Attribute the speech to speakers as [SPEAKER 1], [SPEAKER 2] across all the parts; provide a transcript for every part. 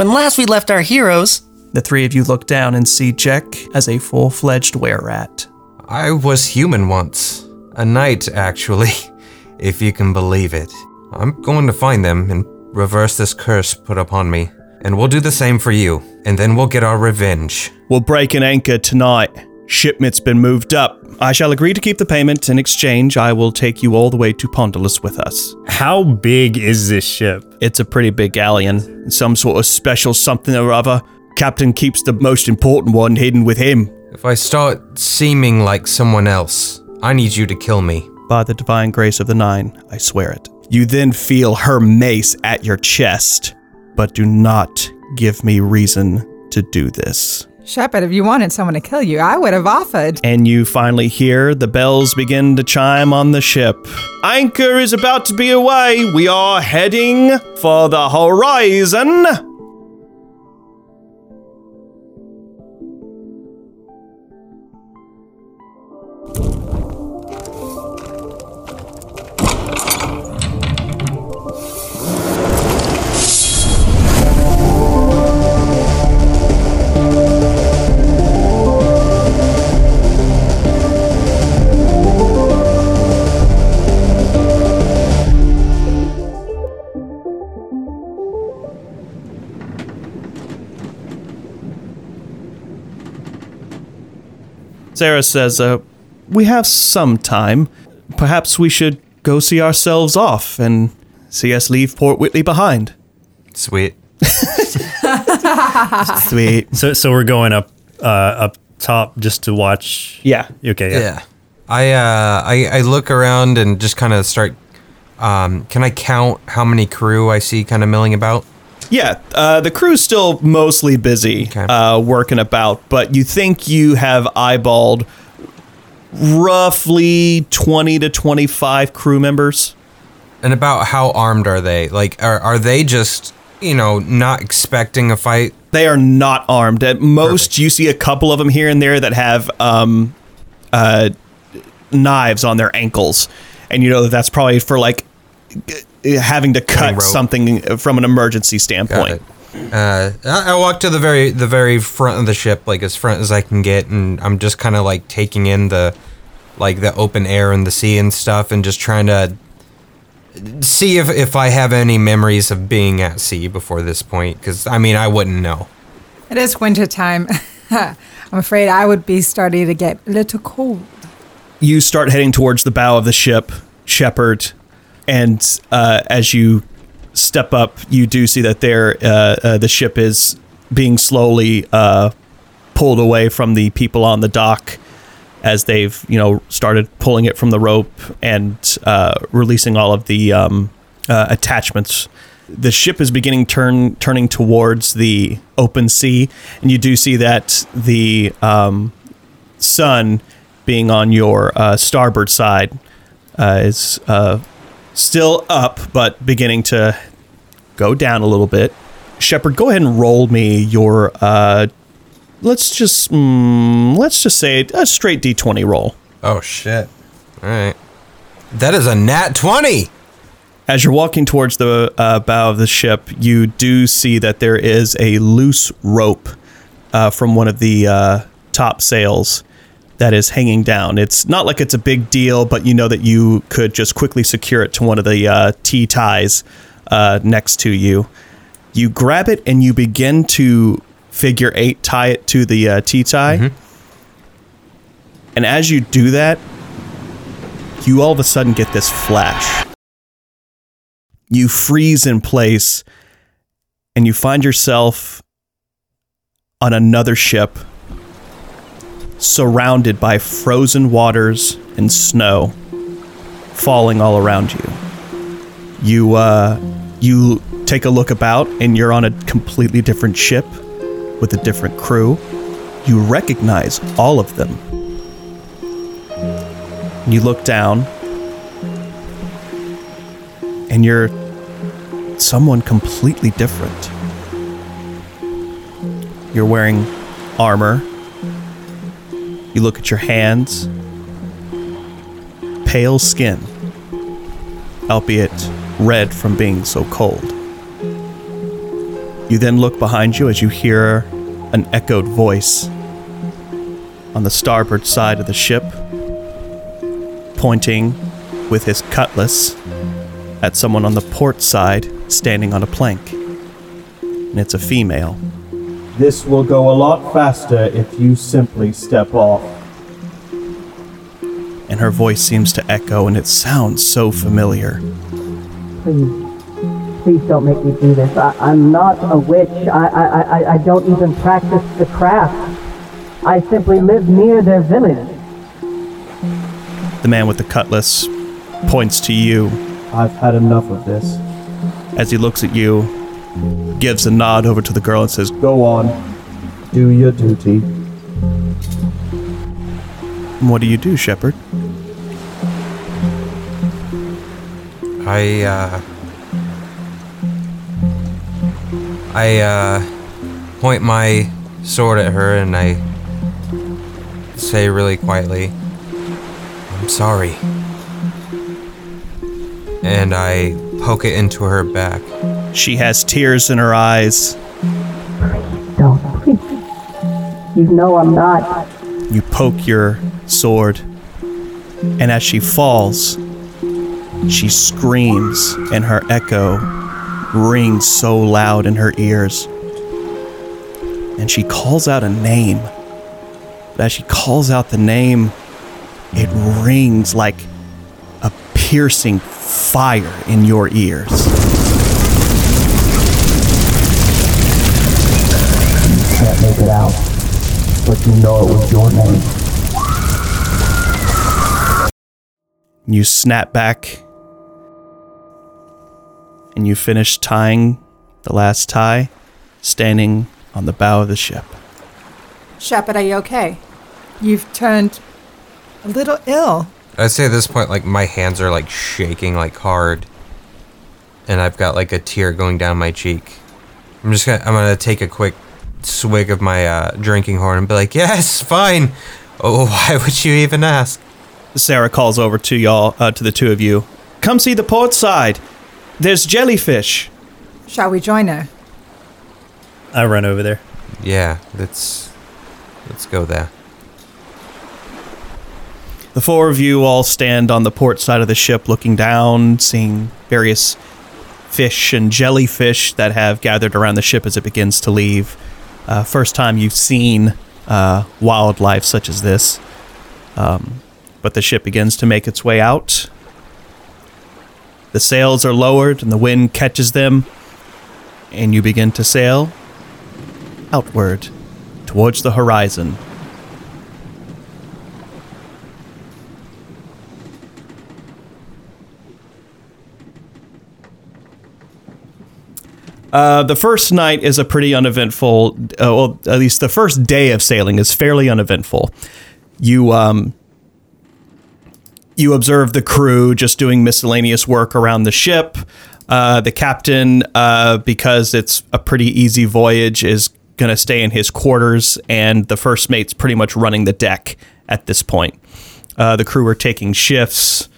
[SPEAKER 1] When last we left our heroes,
[SPEAKER 2] The three of you look down and see Jack as a full fledged were rat.
[SPEAKER 3] I was human once. A knight, actually, if you can believe it. I'm going to find them and reverse this curse put upon me. And we'll do the same for you, and then we'll get our revenge.
[SPEAKER 2] We'll break an anchor tonight. Shipment's been moved up. I shall agree to keep the payment. In exchange, I will take you all the way to Pondalus with us.
[SPEAKER 4] How big is this ship?
[SPEAKER 2] It's a pretty big galleon, some sort of special something or other. Captain keeps the most important one hidden with him.
[SPEAKER 3] If I start seeming like someone else, I need you to kill me.
[SPEAKER 2] By the divine grace of the Nine, I swear it. You then feel her mace at your chest, but do not give me reason to do this.
[SPEAKER 5] Shepard, if you wanted someone to kill you, I would have offered.
[SPEAKER 2] And you finally hear the bells begin to chime on the ship. Anchor is about to be away. We are heading for the horizon. Sarah says, uh, We have some time. Perhaps we should go see ourselves off and see us leave Port Whitley behind.
[SPEAKER 3] Sweet.
[SPEAKER 2] Sweet.
[SPEAKER 4] So so we're going up uh, up top just to watch.
[SPEAKER 2] Yeah.
[SPEAKER 4] Okay. Yeah.
[SPEAKER 3] Yeah. I uh I, I look around and just kind of start um can I count how many crew I see kind of milling about?
[SPEAKER 2] Yeah, uh, the crew's still mostly busy
[SPEAKER 3] Okay.
[SPEAKER 2] uh, working about, but you think you have eyeballed roughly 20 to 25 crew members.
[SPEAKER 3] And about how armed are they? Like are are they just, you know, not expecting a fight?
[SPEAKER 2] They are not armed. At most, you see a couple of them here and there that have um, uh, knives on their ankles, and you know that that's probably for like having to cut something from an emergency standpoint.
[SPEAKER 3] Uh, I, I walk to the very the very front of the ship, like as front as I can get, and I'm just kind of like taking in the like the open air and the sea and stuff, and just trying to see if if I have any memories of being at sea before this point. Because I mean, I wouldn't know.
[SPEAKER 5] It is winter time. I'm afraid I would be starting to get a little cold.
[SPEAKER 2] you start heading towards the bow of the ship, Shepard, and uh, as you step up, you do see that there uh, uh, the ship is being slowly uh, pulled away from the people on the dock as they've you know started pulling it from the rope and uh, releasing all of the um, attachments. The ship is beginning turn turning towards the open sea, and you do see that the um, sun being on your uh, starboard side uh, is uh, still up, but beginning to go down a little bit. Shepard, go ahead and roll me your. Uh, let's just mm, let's just say a straight D twenty roll.
[SPEAKER 3] Oh shit! All right, that is a nat twenty.
[SPEAKER 2] As you're walking towards the uh, bow of the ship, you do see that there is a loose rope uh, from one of the uh, top sails that is hanging down. It's not like it's a big deal, but you know that you could just quickly secure it to one of the uh, T ties uh, next to you. You grab it and you begin to figure eight tie it to the uh, T tie. And as you do that, you all of a sudden get this flash you freeze in place and you find yourself on another ship surrounded by frozen waters and snow falling all around you you uh you take a look about and you're on a completely different ship with a different crew you recognize all of them you look down and you're someone completely different. You're wearing armor. You look at your hands. Pale skin, albeit red from being so cold. You then look behind you as you hear an echoed voice on the starboard side of the ship, pointing with his cutlass at someone on the port side standing on a plank. And it's a female.
[SPEAKER 6] This will go a lot faster if you simply step off.
[SPEAKER 2] And her voice seems to echo, and it sounds so familiar.
[SPEAKER 7] Please, please don't make me do this. I, I'm not a witch. I, I, I, I don't even practice the craft. I simply live near their village.
[SPEAKER 2] The man with the cutlass points to you
[SPEAKER 6] I've had enough of this.
[SPEAKER 2] as he looks at you, gives a nod over to the girl, and says,
[SPEAKER 6] Go on. Do your duty.
[SPEAKER 2] What do you do, Shepard?
[SPEAKER 3] I, uh. I, uh. Point my sword at her and I say really quietly, I'm sorry. And I poke it into her back.
[SPEAKER 2] She has tears in her eyes.
[SPEAKER 7] Don't. You know I'm not.
[SPEAKER 2] You poke your sword, and as she falls, she screams, and her echo rings so loud in her ears. And she calls out a name. But as she calls out the name, it rings like a piercing fire in your ears.
[SPEAKER 6] Make it out. But you know it was your name.
[SPEAKER 2] You snap back and you finish tying the last tie, standing on the bow of the ship.
[SPEAKER 5] Shepard, are you okay? You've turned a little ill.
[SPEAKER 3] I'd say at this point, like, my hands are, like, shaking, like, hard. And I've got, like, a tear going down my cheek. I'm just gonna, I'm gonna take a quick swig of my, uh, drinking horn and be like, yes, fine. Oh, why would you even ask?
[SPEAKER 2] Sarah calls over to y'all, uh, to the two of you. Come see the port side. There's jellyfish.
[SPEAKER 5] Shall we join her?
[SPEAKER 4] I run over there.
[SPEAKER 3] Yeah, let's, let's go there.
[SPEAKER 2] The four of you all stand on the port side of the ship looking down, seeing various fish and jellyfish that have gathered around the ship as it begins to leave. Uh, first time you've seen uh, wildlife such as this. Um, but the ship begins to make its way out. The sails are lowered and the wind catches them, and you begin to sail outward towards the horizon. Uh, the first night is a pretty uneventful. Uh, well, at least the first day of sailing is fairly uneventful. You um, you observe the crew just doing miscellaneous work around the ship. Uh, the captain, uh, because it's a pretty easy voyage, is going to stay in his quarters, and the first mate's pretty much running the deck at this point. Uh, the crew are taking shifts.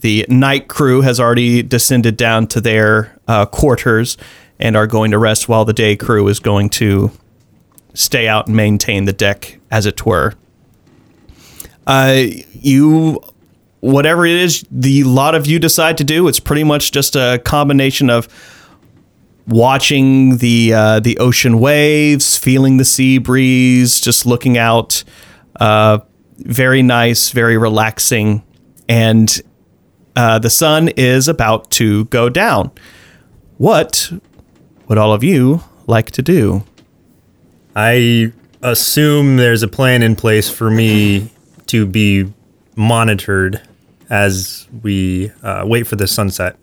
[SPEAKER 2] The night crew has already descended down to their uh, quarters and are going to rest while the day crew is going to stay out and maintain the deck, as it were. Uh, you, whatever it is, the lot of you decide to do, it's pretty much just a combination of watching the uh, the ocean waves, feeling the sea breeze, just looking out. Uh, very nice, very relaxing, and uh, the sun is about to go down. What would all of you like to do?
[SPEAKER 4] I assume there's a plan in place for me to be monitored as we uh, wait for the sunset.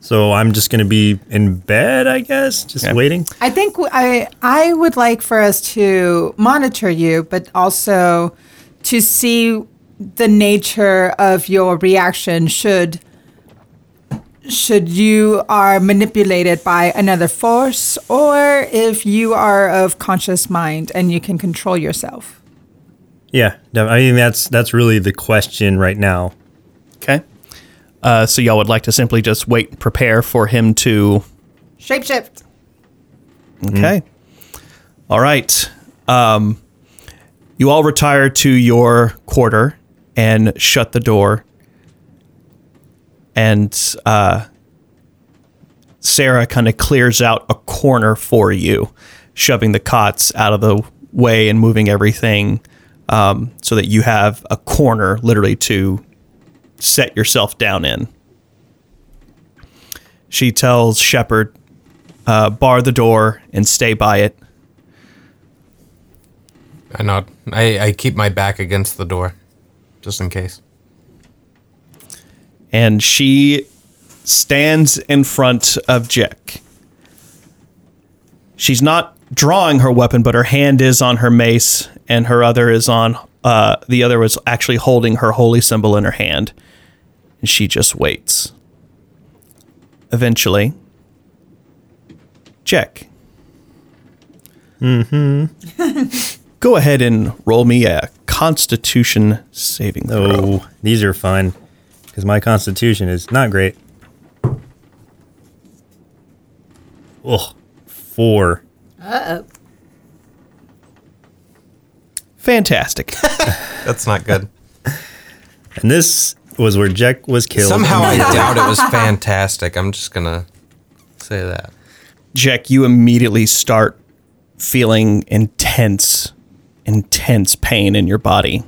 [SPEAKER 4] So I'm just going to be in bed, I guess, just
[SPEAKER 2] Okay.
[SPEAKER 4] waiting.
[SPEAKER 5] I think w- I I would like for us to monitor you, but also to see the nature of your reaction should should you are manipulated by another force or if you are of conscious mind and you can control yourself.
[SPEAKER 4] Yeah, I mean that's that's really the question right now.
[SPEAKER 2] Okay. Uh, so y'all would like to simply just wait and prepare for him to
[SPEAKER 5] Shapeshift.
[SPEAKER 2] Okay. All right. Um, you all retire to your quarter and shut the door. And uh, Sarah kind of clears out a corner for you, shoving the cots out of the way and moving everything um, so that you have a corner literally to set yourself down in. She tells Shepard, uh, bar the door and stay by it.
[SPEAKER 3] I nod. I, I keep my back against the door, just in case.
[SPEAKER 2] And she stands in front of Jack. She's not drawing her weapon, but her hand is on her mace, and her other is on. Uh, the other was actually holding her holy symbol in her hand, and she just waits. Eventually, Jack. Mm-hmm. Go ahead and roll me a Constitution saving throw.
[SPEAKER 4] Oh, these are fun because my constitution is not great. Oh, four.
[SPEAKER 2] Fantastic.
[SPEAKER 3] That's not good.
[SPEAKER 4] And this was where Jack was killed.
[SPEAKER 3] Somehow I doubt it was fantastic. I'm just gonna say that.
[SPEAKER 2] Jack, you immediately start feeling intense, intense pain in your body,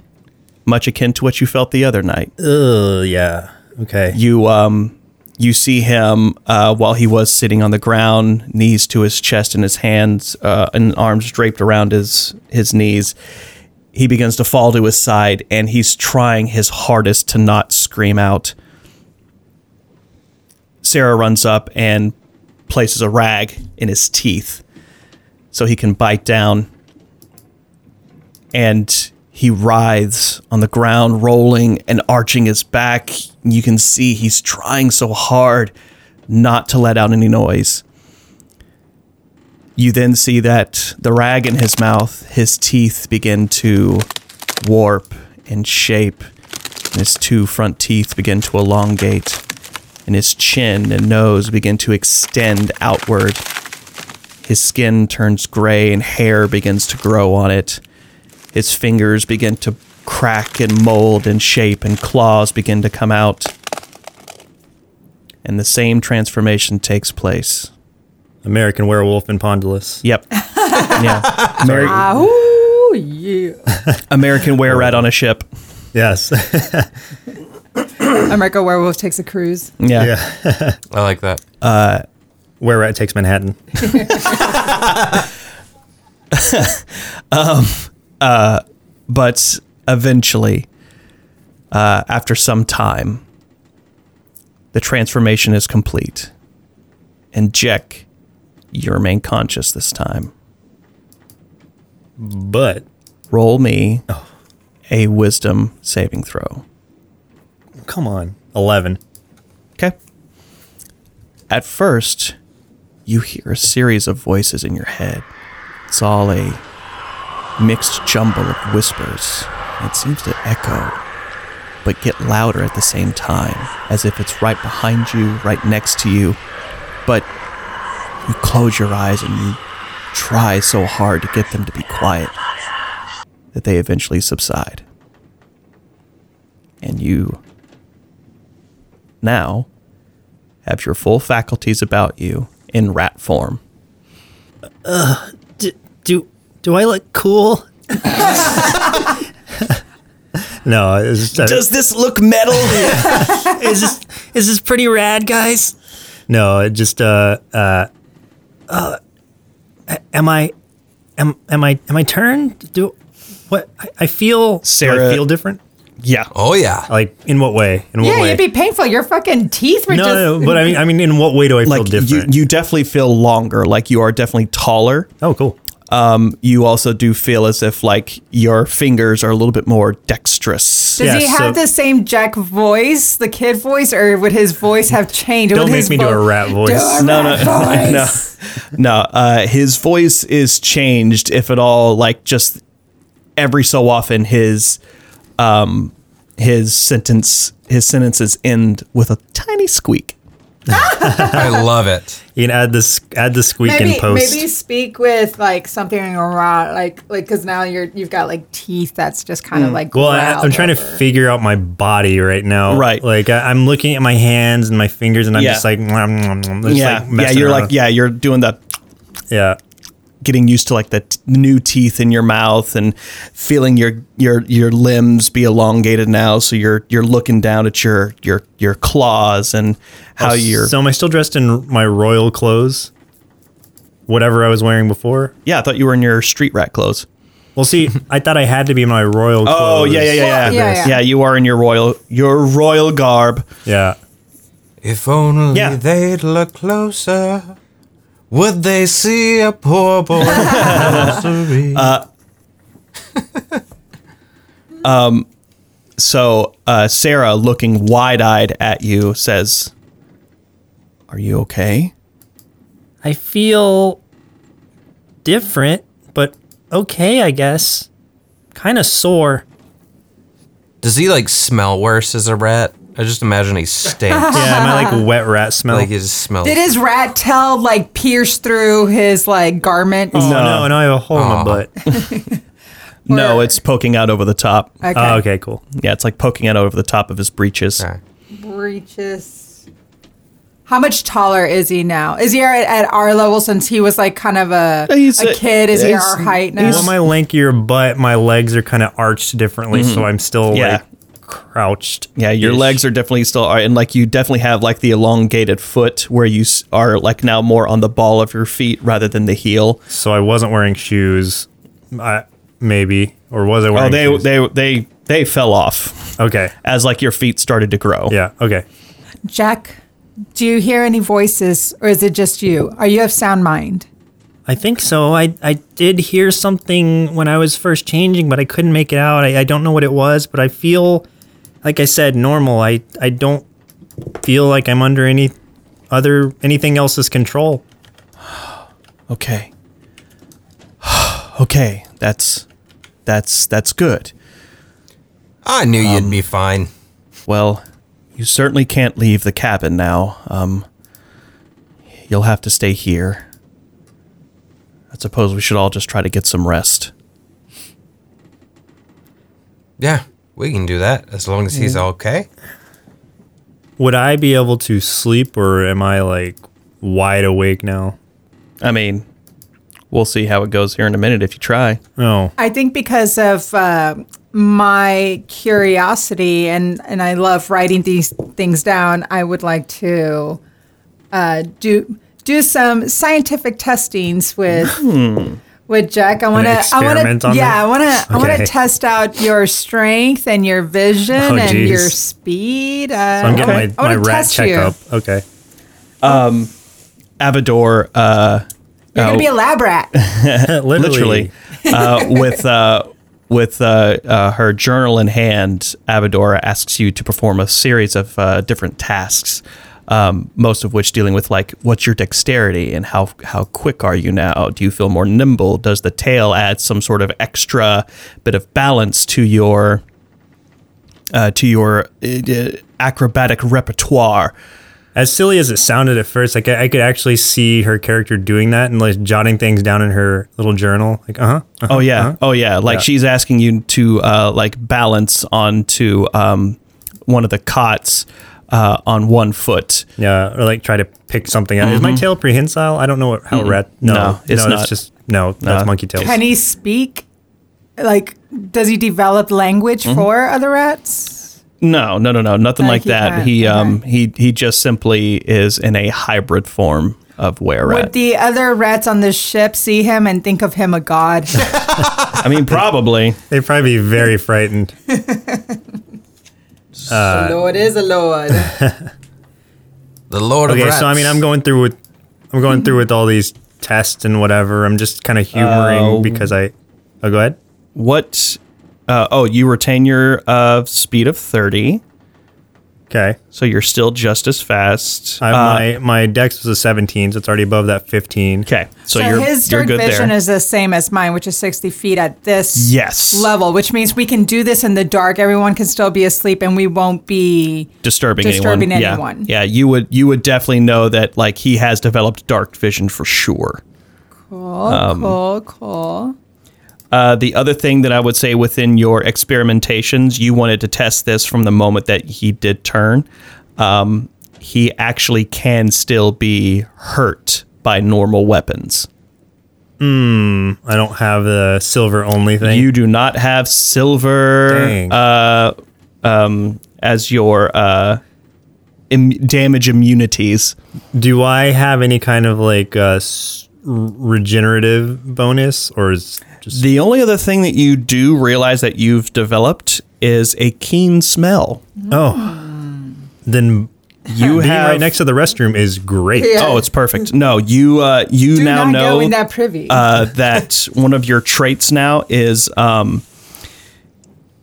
[SPEAKER 2] much akin to what you felt the other night.
[SPEAKER 4] Ugh, yeah. Okay.
[SPEAKER 2] You um, you see him uh, while he was sitting on the ground, knees to his chest and his hands uh, and arms draped around his his knees. He begins to fall to his side, and he's trying his hardest to not scream out. Sarah runs up and places a rag in his teeth so he can bite down. And he writhes on the ground, rolling and arching his back. You can see he's trying so hard not to let out any noise. You then see that the rag in his mouth, his teeth begin to warp and shape, and his two front teeth begin to elongate, and his chin and nose begin to extend outward. His skin turns gray and hair begins to grow on it. His fingers begin to crack and mold and shape, and claws begin to come out. And the same transformation takes place.
[SPEAKER 4] American Werewolf in Pondulus.
[SPEAKER 2] Yep. yeah. Ameri-
[SPEAKER 5] yeah.
[SPEAKER 2] American were rat on a ship.
[SPEAKER 4] Yes.
[SPEAKER 5] America Werewolf takes a cruise.
[SPEAKER 2] Yeah.
[SPEAKER 4] yeah.
[SPEAKER 3] I like that.
[SPEAKER 4] Uh, Where Rat takes Manhattan.
[SPEAKER 2] Um, But eventually, uh, after some time, the transformation is complete. And Jack, you remain conscious this time.
[SPEAKER 4] But
[SPEAKER 2] Roll me a wisdom saving throw.
[SPEAKER 4] come on. 11.
[SPEAKER 2] Okay. At first, you hear a series of voices in your head. It's all a mixed jumble of whispers. It seems to echo, but get louder at the same time, as if it's right behind you, right next to you. But you close your eyes and you try so hard to get them to be quiet that they eventually subside. And you now have your full faculties about you in rat form.
[SPEAKER 4] Uh, do, do, do I look cool? no, it's just,
[SPEAKER 2] Does this look metal?
[SPEAKER 4] is this is this pretty rad, guys? No, it just uh uh uh am I am am I am I turned? Do what I, I feel do
[SPEAKER 2] Sarah-
[SPEAKER 4] I feel different?
[SPEAKER 2] yeah.
[SPEAKER 3] Oh yeah.
[SPEAKER 4] Like in what way? In what
[SPEAKER 5] Yeah,
[SPEAKER 4] way?
[SPEAKER 5] it'd be painful. Your fucking teeth were
[SPEAKER 4] no,
[SPEAKER 5] just.
[SPEAKER 4] no, but I mean I mean in what way do I feel
[SPEAKER 2] Like you,
[SPEAKER 4] different?
[SPEAKER 2] you definitely feel longer. Like you are definitely taller.
[SPEAKER 4] oh, cool.
[SPEAKER 2] Um, you also do feel as if like your fingers are a little bit more dexterous.
[SPEAKER 5] Does
[SPEAKER 4] Yeah,
[SPEAKER 5] he have
[SPEAKER 4] so-
[SPEAKER 5] the same Jack voice, the kid voice, or would his voice have changed?
[SPEAKER 4] Don't
[SPEAKER 5] Would
[SPEAKER 4] make
[SPEAKER 5] his
[SPEAKER 4] me do a rat voice.
[SPEAKER 5] A
[SPEAKER 2] No,
[SPEAKER 5] rat
[SPEAKER 2] no, no, no. Uh, his voice is changed, if at all. Like just every so often, his um, his sentence his sentences end with a tiny squeak.
[SPEAKER 3] I love it.
[SPEAKER 4] You can add this add the squeak in
[SPEAKER 5] maybe
[SPEAKER 4] post.
[SPEAKER 5] maybe speak with like something raw, like like because now you're you've got like teeth that's just kind of like.
[SPEAKER 4] Mm. Well, I, I'm trying to figure out my body right now.
[SPEAKER 2] Right.
[SPEAKER 4] Like I, I'm looking at my hands and my fingers, and I'm
[SPEAKER 2] Yeah.
[SPEAKER 4] just like, just,
[SPEAKER 2] yeah,
[SPEAKER 4] like
[SPEAKER 2] yeah. You're
[SPEAKER 4] around.
[SPEAKER 2] like, yeah, you're doing the
[SPEAKER 4] yeah.
[SPEAKER 2] Getting used to like the t- new teeth in your mouth and feeling your your your limbs be elongated now. So you're you're looking down at your your your claws and how you're.
[SPEAKER 4] So am I still dressed in my royal clothes? Whatever I was wearing before.
[SPEAKER 2] yeah, I thought you were in your street rat clothes.
[SPEAKER 4] Well, see, I thought I had to be in my royal oh, clothes.
[SPEAKER 2] Oh yeah, yeah, yeah, yeah.
[SPEAKER 5] Yeah, yeah.
[SPEAKER 2] Yeah, you are in your royal your royal garb.
[SPEAKER 4] Yeah.
[SPEAKER 3] If only
[SPEAKER 2] Yeah.
[SPEAKER 3] they'd look closer, would they see a poor boy? misery?
[SPEAKER 2] So uh, Sarah, looking wide eyed at you, says, "Are you okay?"
[SPEAKER 4] I feel different, but okay, I guess. Kind of sore.
[SPEAKER 3] Does he like smell worse as a rat? I just imagine he stinks.
[SPEAKER 4] Yeah, am I like wet rat smell?
[SPEAKER 3] like he just smells.
[SPEAKER 5] Did his rat tail like pierce through his like garment?
[SPEAKER 4] oh, no, no, I have a hole in
[SPEAKER 3] Aw.
[SPEAKER 4] my butt.
[SPEAKER 2] No,
[SPEAKER 5] Or-
[SPEAKER 2] it's poking out over the top.
[SPEAKER 5] Okay.
[SPEAKER 4] Oh, okay, cool.
[SPEAKER 2] Yeah, it's like poking out over the top of his breeches.
[SPEAKER 3] Okay.
[SPEAKER 5] Breeches. How much taller is he now? Is he at, at our level since he was like kind of a,
[SPEAKER 2] He's
[SPEAKER 5] a
[SPEAKER 2] a-
[SPEAKER 5] kid? Is he
[SPEAKER 2] he's-
[SPEAKER 5] our height now?
[SPEAKER 4] Well, my lankier butt, my legs are kind of arched differently, so I'm still
[SPEAKER 2] Mm-hmm. Yeah.
[SPEAKER 4] like crouched.
[SPEAKER 2] Yeah, your legs are definitely still, are, and like you definitely have like the elongated foot where you s- are like now more on the ball of your feet rather than the heel.
[SPEAKER 4] So I wasn't wearing shoes, I, maybe, or was I
[SPEAKER 2] Oh, they
[SPEAKER 4] shoes?
[SPEAKER 2] they they they fell off
[SPEAKER 4] okay.
[SPEAKER 2] as like your feet started to grow.
[SPEAKER 4] Yeah. Okay.
[SPEAKER 5] Jack, do you hear any voices or is it just you? Are you of sound mind?
[SPEAKER 4] I think so. I I did hear something when I was first changing, but I couldn't make it out. I, I don't know what it was, but I feel, like I said, normal. I I don't feel like I'm under any other anything else's control.
[SPEAKER 2] Okay. okay, that's that's that's good.
[SPEAKER 3] I knew you'd be fine.
[SPEAKER 2] Well, you certainly can't leave the cabin now. Um, you'll have to stay here. I suppose we should all just try to get some rest.
[SPEAKER 3] Yeah, we can do that as long as he's okay.
[SPEAKER 4] Would I be able to sleep, or am I like wide awake now?
[SPEAKER 2] I mean, we'll see how it goes here in a minute if you try.
[SPEAKER 4] Oh,
[SPEAKER 5] I think because of uh, my curiosity and, and I love writing these things down, I would like to uh, do do some scientific testings with with Jack. I want to I want to yeah,
[SPEAKER 4] it?
[SPEAKER 5] I want to I want to test out your strength and your vision
[SPEAKER 4] Oh,
[SPEAKER 5] and
[SPEAKER 4] geez.
[SPEAKER 5] your speed. Uh,
[SPEAKER 4] so I'm getting
[SPEAKER 5] I
[SPEAKER 4] my,
[SPEAKER 5] wanna-
[SPEAKER 4] my rat
[SPEAKER 5] test you.
[SPEAKER 4] checkup. Okay.
[SPEAKER 2] Avador, uh,
[SPEAKER 5] You're gonna be a lab rat.
[SPEAKER 4] Literally.
[SPEAKER 2] literally, uh, with uh, with uh, uh, her journal in hand, Avador asks you to perform a series of uh, different tasks. Um, most of which dealing with like what's your dexterity and how how quick are you now? Do you feel more nimble? Does the tail add some sort of extra bit of balance to your uh, to your uh, acrobatic repertoire?
[SPEAKER 4] As silly as it sounded at first, like I, I could actually see her character doing that and like jotting things down in her little journal. Like, uh huh.
[SPEAKER 2] Oh yeah, oh yeah. Like
[SPEAKER 4] Yeah.
[SPEAKER 2] she's asking you to uh, like balance onto um, one of the cots uh, on one foot.
[SPEAKER 4] Yeah, or like try to pick something out. Is my tail prehensile? I don't know what, how rat. No,
[SPEAKER 2] Mm-hmm. No, it's
[SPEAKER 4] no,
[SPEAKER 2] not.
[SPEAKER 4] It's just no. That's
[SPEAKER 2] No.
[SPEAKER 4] monkey tails.
[SPEAKER 5] Can he speak? Like, does he develop language
[SPEAKER 2] Mm-hmm.
[SPEAKER 5] for other rats?
[SPEAKER 2] No, no, no, no, nothing like
[SPEAKER 5] he
[SPEAKER 2] that.
[SPEAKER 5] can't,
[SPEAKER 2] He um
[SPEAKER 5] okay.
[SPEAKER 2] he he just simply is in a hybrid form of were
[SPEAKER 5] Would the other rats on the ship see him and think of him a god?
[SPEAKER 2] I mean, probably.
[SPEAKER 4] They'd probably be very frightened.
[SPEAKER 5] a lord is a lord.
[SPEAKER 3] The Lord of
[SPEAKER 4] Okay,
[SPEAKER 3] Rats.
[SPEAKER 4] so I mean, I'm going through with, I'm going through with all these tests and whatever. I'm just kind of humoring
[SPEAKER 2] Oh.
[SPEAKER 4] because I. Oh, go ahead.
[SPEAKER 2] What? Uh, oh, you retain your uh, speed of thirty.
[SPEAKER 4] Okay.
[SPEAKER 2] So you're still just as fast.
[SPEAKER 4] I,
[SPEAKER 2] Uh,
[SPEAKER 4] my my dex was a 17, so it's already above that 15.
[SPEAKER 2] okay. So,
[SPEAKER 5] So,
[SPEAKER 2] you're
[SPEAKER 5] his
[SPEAKER 2] you're
[SPEAKER 5] dark
[SPEAKER 2] good
[SPEAKER 5] vision
[SPEAKER 2] there.
[SPEAKER 5] is the same as mine, which is 60 feet at this
[SPEAKER 2] Yes.
[SPEAKER 5] level, which means we can do this in the dark. Everyone can still be asleep and we won't be.
[SPEAKER 2] disturbing,
[SPEAKER 5] disturbing
[SPEAKER 2] anyone.
[SPEAKER 5] anyone.
[SPEAKER 2] Yeah. yeah, you would you would definitely know that like he has developed dark vision for sure.
[SPEAKER 5] Cool,
[SPEAKER 2] Um,
[SPEAKER 5] cool, cool.
[SPEAKER 2] Uh, the other thing that I would say within your experimentations, you wanted to test this from the moment that he did turn. Um, he actually can still be hurt by normal weapons. Hmm.
[SPEAKER 4] I don't have the silver only thing.
[SPEAKER 2] You do not have silver uh, um, as your uh, Im- damage immunities.
[SPEAKER 4] do I have any kind of like uh, s- regenerative bonus, or is just
[SPEAKER 2] The only other thing that you do realize that you've developed is a keen smell.
[SPEAKER 4] oh? Then
[SPEAKER 2] You
[SPEAKER 4] being
[SPEAKER 2] have
[SPEAKER 4] right next to the restroom is great.
[SPEAKER 5] Yeah.
[SPEAKER 2] Oh, it's perfect. No, you uh, you
[SPEAKER 5] Do
[SPEAKER 2] now
[SPEAKER 5] not
[SPEAKER 2] know
[SPEAKER 5] go in that privy.
[SPEAKER 2] uh, that one of your traits now is um,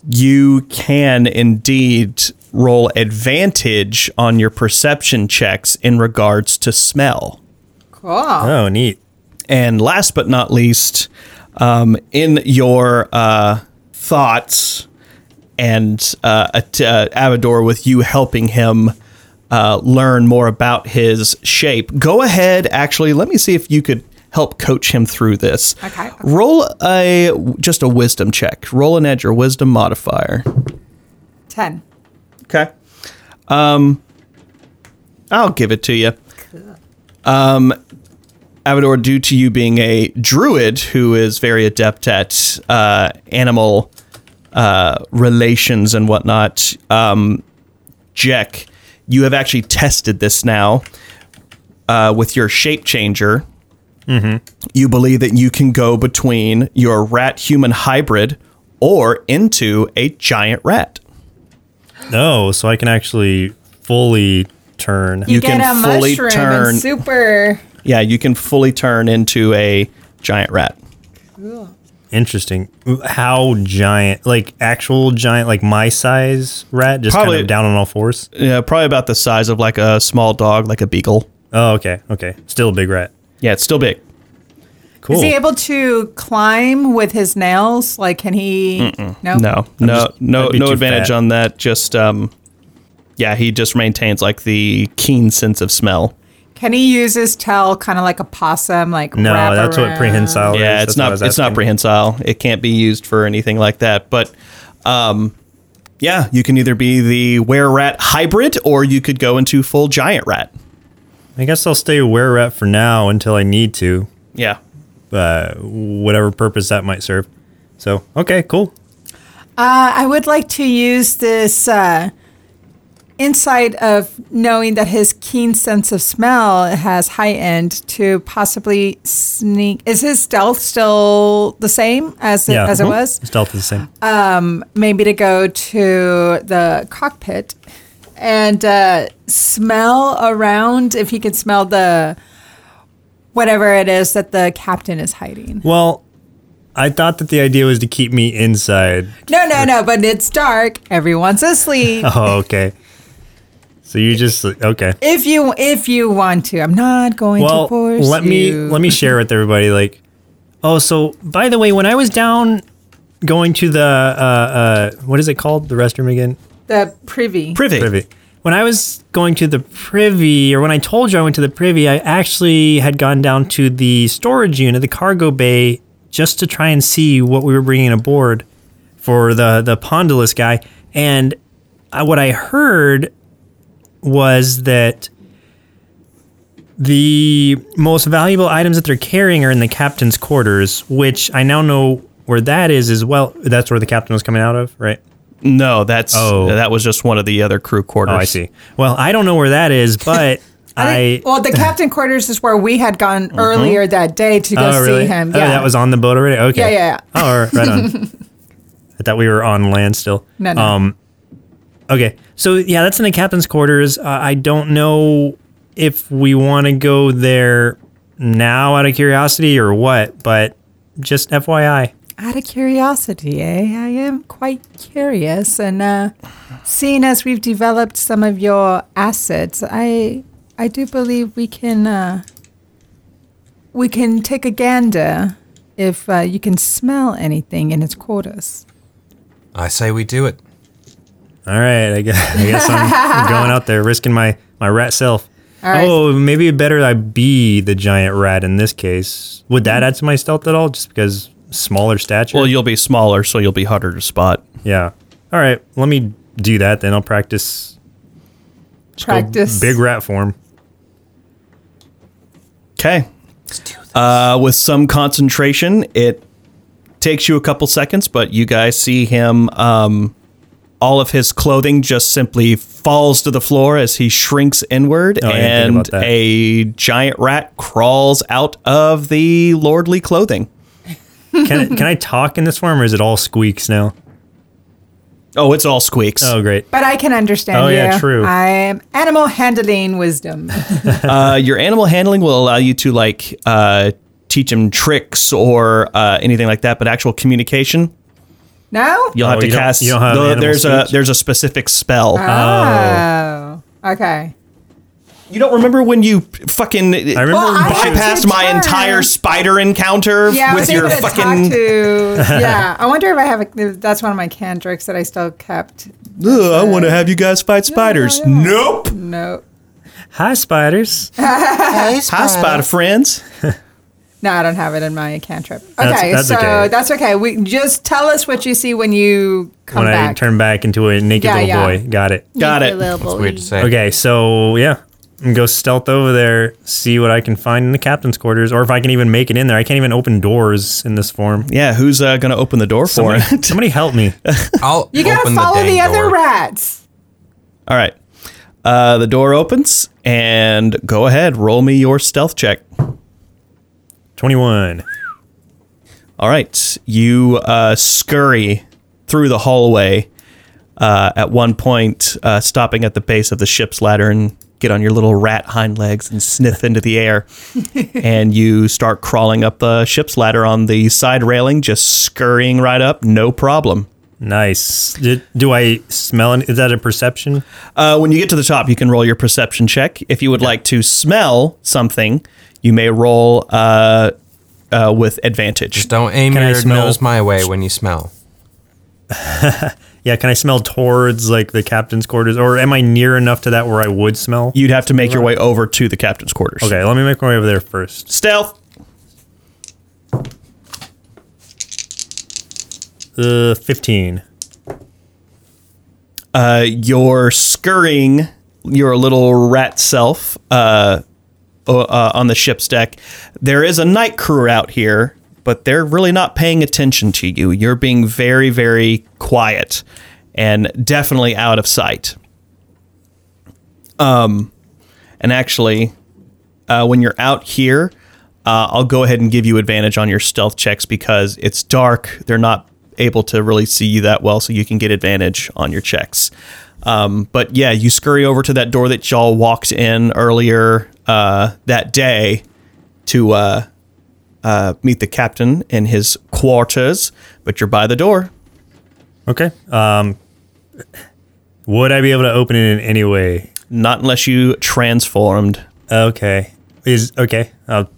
[SPEAKER 2] you can indeed roll advantage on your perception checks in regards to smell.
[SPEAKER 5] cool.
[SPEAKER 4] Oh, neat.
[SPEAKER 2] And last but not least, um, in your uh, thoughts and uh, at, uh, Avador, with you helping him uh, learn more about his shape, go ahead. Actually, let me see if you could help coach him through this.
[SPEAKER 5] Okay.
[SPEAKER 2] Roll a just a wisdom check. Roll an edge or wisdom modifier.
[SPEAKER 5] 10.
[SPEAKER 2] Okay. Um, I'll give it to you. Um, Avador, due to you being a druid who is very adept at uh, animal uh, relations and whatnot, um, Jack, you have actually tested this now uh, with your shape changer. You believe that you can go between your rat human hybrid or into a giant rat.
[SPEAKER 4] No, so I can actually fully turn.
[SPEAKER 5] You,
[SPEAKER 2] You
[SPEAKER 5] get
[SPEAKER 2] can
[SPEAKER 5] a
[SPEAKER 2] fully
[SPEAKER 5] mushroom
[SPEAKER 2] turn-
[SPEAKER 5] and super.
[SPEAKER 2] Yeah, you can fully turn into a giant rat. Cool.
[SPEAKER 4] Interesting. How giant? Like actual giant, like my size rat, just
[SPEAKER 2] Probably-
[SPEAKER 4] kind of down on all fours.
[SPEAKER 2] Yeah, probably about the size of like a small dog, like a beagle.
[SPEAKER 4] Oh, okay, okay. Still a big rat.
[SPEAKER 2] Yeah, it's still big.
[SPEAKER 4] Cool.
[SPEAKER 5] Is he able to climb with his nails? Like, can he? No.
[SPEAKER 2] No, no,
[SPEAKER 4] just-
[SPEAKER 2] no,
[SPEAKER 4] I'd
[SPEAKER 2] no advantage
[SPEAKER 4] fat.
[SPEAKER 2] on that. Just um, yeah, he just maintains like the keen sense of smell.
[SPEAKER 5] Can he use his tail kind of like a possum? Like
[SPEAKER 4] no,
[SPEAKER 5] wrap
[SPEAKER 4] that's what prehensile
[SPEAKER 2] yeah,
[SPEAKER 4] is.
[SPEAKER 2] it's
[SPEAKER 4] That's
[SPEAKER 2] not it's not prehensile. It can't be used for anything like that. But um, yeah, you can either be the were rat hybrid or you could go into full giant rat.
[SPEAKER 4] I guess I'll stay were rat for now until I need to,
[SPEAKER 2] Yeah.
[SPEAKER 4] uh, whatever purpose that might serve. So, okay, cool.
[SPEAKER 5] Uh, I would like to use this uh, insight of knowing that his keen sense of smell has heightened to possibly sneak. Is his stealth still the same as it,
[SPEAKER 4] Yeah,
[SPEAKER 5] as it was?
[SPEAKER 4] Stealth is the same.
[SPEAKER 5] Maybe to go to the cockpit and uh, smell around if he can smell the whatever it is that the captain is hiding.
[SPEAKER 4] well, I thought that the idea was to keep me inside.
[SPEAKER 5] No, no, no, but it's dark. Everyone's asleep.
[SPEAKER 4] Oh, okay. So you just okay.
[SPEAKER 5] If you if you want to, I'm not going
[SPEAKER 4] well
[SPEAKER 5] to force
[SPEAKER 4] let me
[SPEAKER 5] you.
[SPEAKER 4] let me share with everybody like oh so by the way when i was down going to the uh uh what is it called the restroom again
[SPEAKER 5] the privy.
[SPEAKER 2] Privy.
[SPEAKER 4] privy when i was going to the privy or when i told you i went to the privy i actually had gone down to the storage unit the cargo bay just to try and see what we were bringing aboard for the the pondulus guy and I, what i heard was that the most valuable items that they're carrying are in the captain's quarters, which I now know where that is as well. That's where the captain was coming out of, right?
[SPEAKER 2] No, that's
[SPEAKER 4] Oh.
[SPEAKER 2] that was just one of the other crew quarters.
[SPEAKER 4] Oh, I see. Well, I don't know where that is, but
[SPEAKER 5] I
[SPEAKER 4] I.
[SPEAKER 5] well, the captain quarters is where we had gone earlier that day to go
[SPEAKER 4] oh, really?
[SPEAKER 5] see him.
[SPEAKER 4] Oh,
[SPEAKER 5] Yeah,
[SPEAKER 4] that was on the boat already. Okay.
[SPEAKER 5] Yeah, yeah, yeah.
[SPEAKER 4] Oh, right on. I thought we were on land still.
[SPEAKER 5] No, no.
[SPEAKER 4] Um, okay, so yeah, that's in the captain's quarters. Uh, I don't know if we want to go there now out of curiosity or what, but just FYI.
[SPEAKER 5] out of curiosity, eh? I am quite curious, and uh, seeing as we've developed some of your assets, I I do believe we can uh, we can take a gander if uh, you can smell anything in its quarters.
[SPEAKER 3] I say we do it.
[SPEAKER 4] All right, I guess, I guess I'm, I'm going out there risking my, my rat self.
[SPEAKER 5] All right.
[SPEAKER 4] Oh, maybe better I be the giant rat in this case. Would that add to my stealth at all? Just because smaller stature?
[SPEAKER 2] Well, you'll be smaller, so you'll be harder to spot.
[SPEAKER 4] yeah. All right, let me do that. Then I'll practice. just go
[SPEAKER 5] Practice.
[SPEAKER 4] big rat form.
[SPEAKER 2] Okay. Uh, with some concentration, it takes you a couple seconds, but you guys see him. Um, all of his clothing just simply falls to the floor as he shrinks inward,
[SPEAKER 4] Oh, I didn't think
[SPEAKER 2] and a giant rat crawls out of the lordly clothing.
[SPEAKER 4] Can I, can I talk in this form, or is it all squeaks now?
[SPEAKER 2] Oh, it's all squeaks.
[SPEAKER 4] Oh, great.
[SPEAKER 5] But I can understand
[SPEAKER 4] Oh,
[SPEAKER 5] you.
[SPEAKER 4] yeah, true.
[SPEAKER 5] I am animal handling wisdom.
[SPEAKER 2] Uh, your animal handling will allow you to like uh, teach him tricks or uh, anything like that, but actual communication,
[SPEAKER 5] no?
[SPEAKER 2] you'll
[SPEAKER 4] Oh,
[SPEAKER 2] have to
[SPEAKER 4] you don't-
[SPEAKER 2] cast.
[SPEAKER 4] you don't have
[SPEAKER 2] the-
[SPEAKER 4] animal
[SPEAKER 2] there's a there's a specific spell.
[SPEAKER 5] Oh. oh. Okay.
[SPEAKER 2] You don't remember when you fucking
[SPEAKER 4] I remember
[SPEAKER 5] Well, I
[SPEAKER 4] when-
[SPEAKER 5] had
[SPEAKER 2] bypassed
[SPEAKER 5] to
[SPEAKER 2] my
[SPEAKER 5] turn.
[SPEAKER 2] entire spider encounter
[SPEAKER 5] Yeah, I
[SPEAKER 2] with
[SPEAKER 5] was
[SPEAKER 2] your
[SPEAKER 5] able to
[SPEAKER 2] fucking.
[SPEAKER 5] to. Yeah, I wonder if I have. A, that's one of my cantrips that I still kept.
[SPEAKER 2] Ugh, I want to have you guys fight spiders.
[SPEAKER 5] yeah, yeah.
[SPEAKER 2] Nope.
[SPEAKER 5] No,
[SPEAKER 4] Hi, spiders.
[SPEAKER 2] Hi, spider friends.
[SPEAKER 5] no, I don't have it in my cantrip. Okay,
[SPEAKER 4] That's- that's
[SPEAKER 5] so
[SPEAKER 4] okay.
[SPEAKER 5] that's okay. We just tell us what you see when you come back.
[SPEAKER 4] when I turn back into a naked
[SPEAKER 5] Yeah,
[SPEAKER 4] little
[SPEAKER 5] yeah.
[SPEAKER 4] boy. Got it.
[SPEAKER 2] Got it.
[SPEAKER 3] That's weird to say.
[SPEAKER 4] Okay, so yeah, I'm gonna go stealth over there, see what I can find in the captain's quarters, or if I can even make it in there. I can't even open doors in this form.
[SPEAKER 2] Yeah, who's uh, going to open the door for
[SPEAKER 4] Somebody,
[SPEAKER 2] it?
[SPEAKER 4] somebody help me.
[SPEAKER 3] I'll
[SPEAKER 5] you gotta
[SPEAKER 3] open
[SPEAKER 5] follow
[SPEAKER 3] the,
[SPEAKER 5] the, other
[SPEAKER 3] door.
[SPEAKER 5] rats.
[SPEAKER 2] All right. Uh, the door opens, and go ahead, roll me your stealth check.
[SPEAKER 4] Twenty-one.
[SPEAKER 2] All right, you uh, scurry through the hallway. Uh, at one point, uh, stopping at the base of the ship's ladder and get on your little rat hind legs and sniff into the air. and you start crawling up the ship's ladder on the side railing, just scurrying right up, no problem.
[SPEAKER 4] Nice. Did, do I smell? Any, is that a perception?
[SPEAKER 2] Uh, when you get to the top, you can roll your perception check. If you would like to smell something, you may roll uh, uh, with advantage.
[SPEAKER 3] Just don't aim
[SPEAKER 4] Can I
[SPEAKER 3] your
[SPEAKER 4] smell-
[SPEAKER 3] nose my way when you smell.
[SPEAKER 4] Yeah. Can I smell towards like the captain's quarters, or am I near enough to that where I would smell?
[SPEAKER 2] You'd have to make your way over to the captain's quarters.
[SPEAKER 4] Okay, let me make my way over there first.
[SPEAKER 2] Stealth.
[SPEAKER 4] Uh, fifteen.
[SPEAKER 2] Uh, you're scurrying your little rat self uh, o- uh, on the ship's deck. There is a night crew out here, but they're really not paying attention to you. You're being very, very quiet and definitely out of sight. Um, and actually, uh, when you're out here, uh, I'll go ahead and give you advantage on your stealth checks because it's dark. They're not able to really see you that well, so you can get advantage on your checks. Um, but yeah, you scurry over to that door that y'all walked in earlier uh, that day to uh, uh, meet the captain in his quarters. But you're by the door.
[SPEAKER 4] Okay. Um, would I be able to open it in any way?
[SPEAKER 2] Not unless you transformed.
[SPEAKER 4] Okay. Is okay. I'll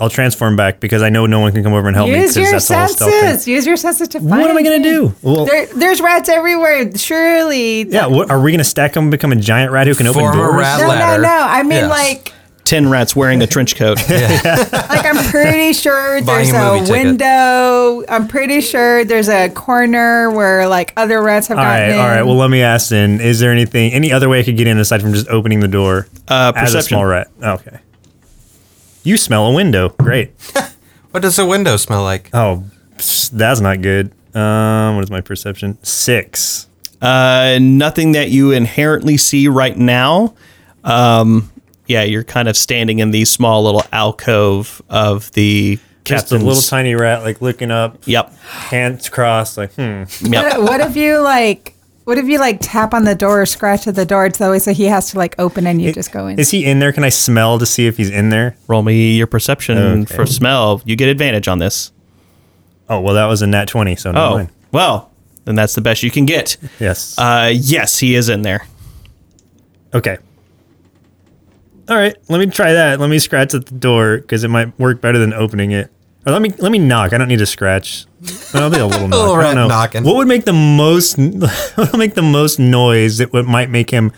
[SPEAKER 4] I'll transform back because I know no one can come over and help me.
[SPEAKER 5] Use
[SPEAKER 4] 'cause
[SPEAKER 5] your
[SPEAKER 4] that's the whole stealth thing.
[SPEAKER 5] senses. Use your senses to find.
[SPEAKER 4] What am I gonna
[SPEAKER 5] things.
[SPEAKER 4] do? Well,
[SPEAKER 5] There, there's rats everywhere. Surely.
[SPEAKER 4] yeah. What, are we gonna stack them and become a giant rat who can open doors?
[SPEAKER 3] rat
[SPEAKER 5] No, no,
[SPEAKER 3] ladder.
[SPEAKER 5] no. I mean,
[SPEAKER 3] Yes.
[SPEAKER 5] like,
[SPEAKER 2] Ten rats wearing a trench coat.
[SPEAKER 5] like I'm pretty sure
[SPEAKER 3] Buying
[SPEAKER 5] there's
[SPEAKER 3] a
[SPEAKER 5] a,
[SPEAKER 3] movie ticket.
[SPEAKER 5] window. I'm pretty sure there's a corner where like other rats have
[SPEAKER 4] All
[SPEAKER 5] gotten
[SPEAKER 4] right,
[SPEAKER 5] in.
[SPEAKER 4] all right. Well, let me ask then: Is there anything, any other way I could get in aside from just opening the door
[SPEAKER 2] Uh,
[SPEAKER 4] as a small rat? Okay. You smell a window. Great.
[SPEAKER 3] What does a window smell like?
[SPEAKER 4] Oh, psh, that's not good. Um, what is my perception? Six.
[SPEAKER 2] Uh, nothing that you inherently see right now. Um, yeah, you're kind of standing in the small little alcove of the
[SPEAKER 4] Just a little tiny rat, like looking up,
[SPEAKER 2] Yep.
[SPEAKER 4] hands crossed, like hmm.
[SPEAKER 2] Yep.
[SPEAKER 5] What, what if you like? What if you like tap on the door or scratch at the door? It's always so he has to like open and you just go in.
[SPEAKER 4] Is he in there? Can I smell to see if he's in there?
[SPEAKER 2] Roll me your perception
[SPEAKER 4] Okay.
[SPEAKER 2] for smell. You get advantage on this.
[SPEAKER 4] Oh well, that was a nat twenty, so no.
[SPEAKER 2] Oh,
[SPEAKER 4] mind.
[SPEAKER 2] well, then that's the best you can get.
[SPEAKER 4] Yes.
[SPEAKER 2] Uh, yes, he is in there.
[SPEAKER 4] okay. All right, let me try that. Let me scratch at the door because it might work better than opening it. Or let me let me knock. I don't need to scratch. I'll be a little knock.
[SPEAKER 3] Little
[SPEAKER 4] I don't
[SPEAKER 3] rat
[SPEAKER 4] know.
[SPEAKER 3] knocking.
[SPEAKER 4] What would make the most what would make the most noise that would might make him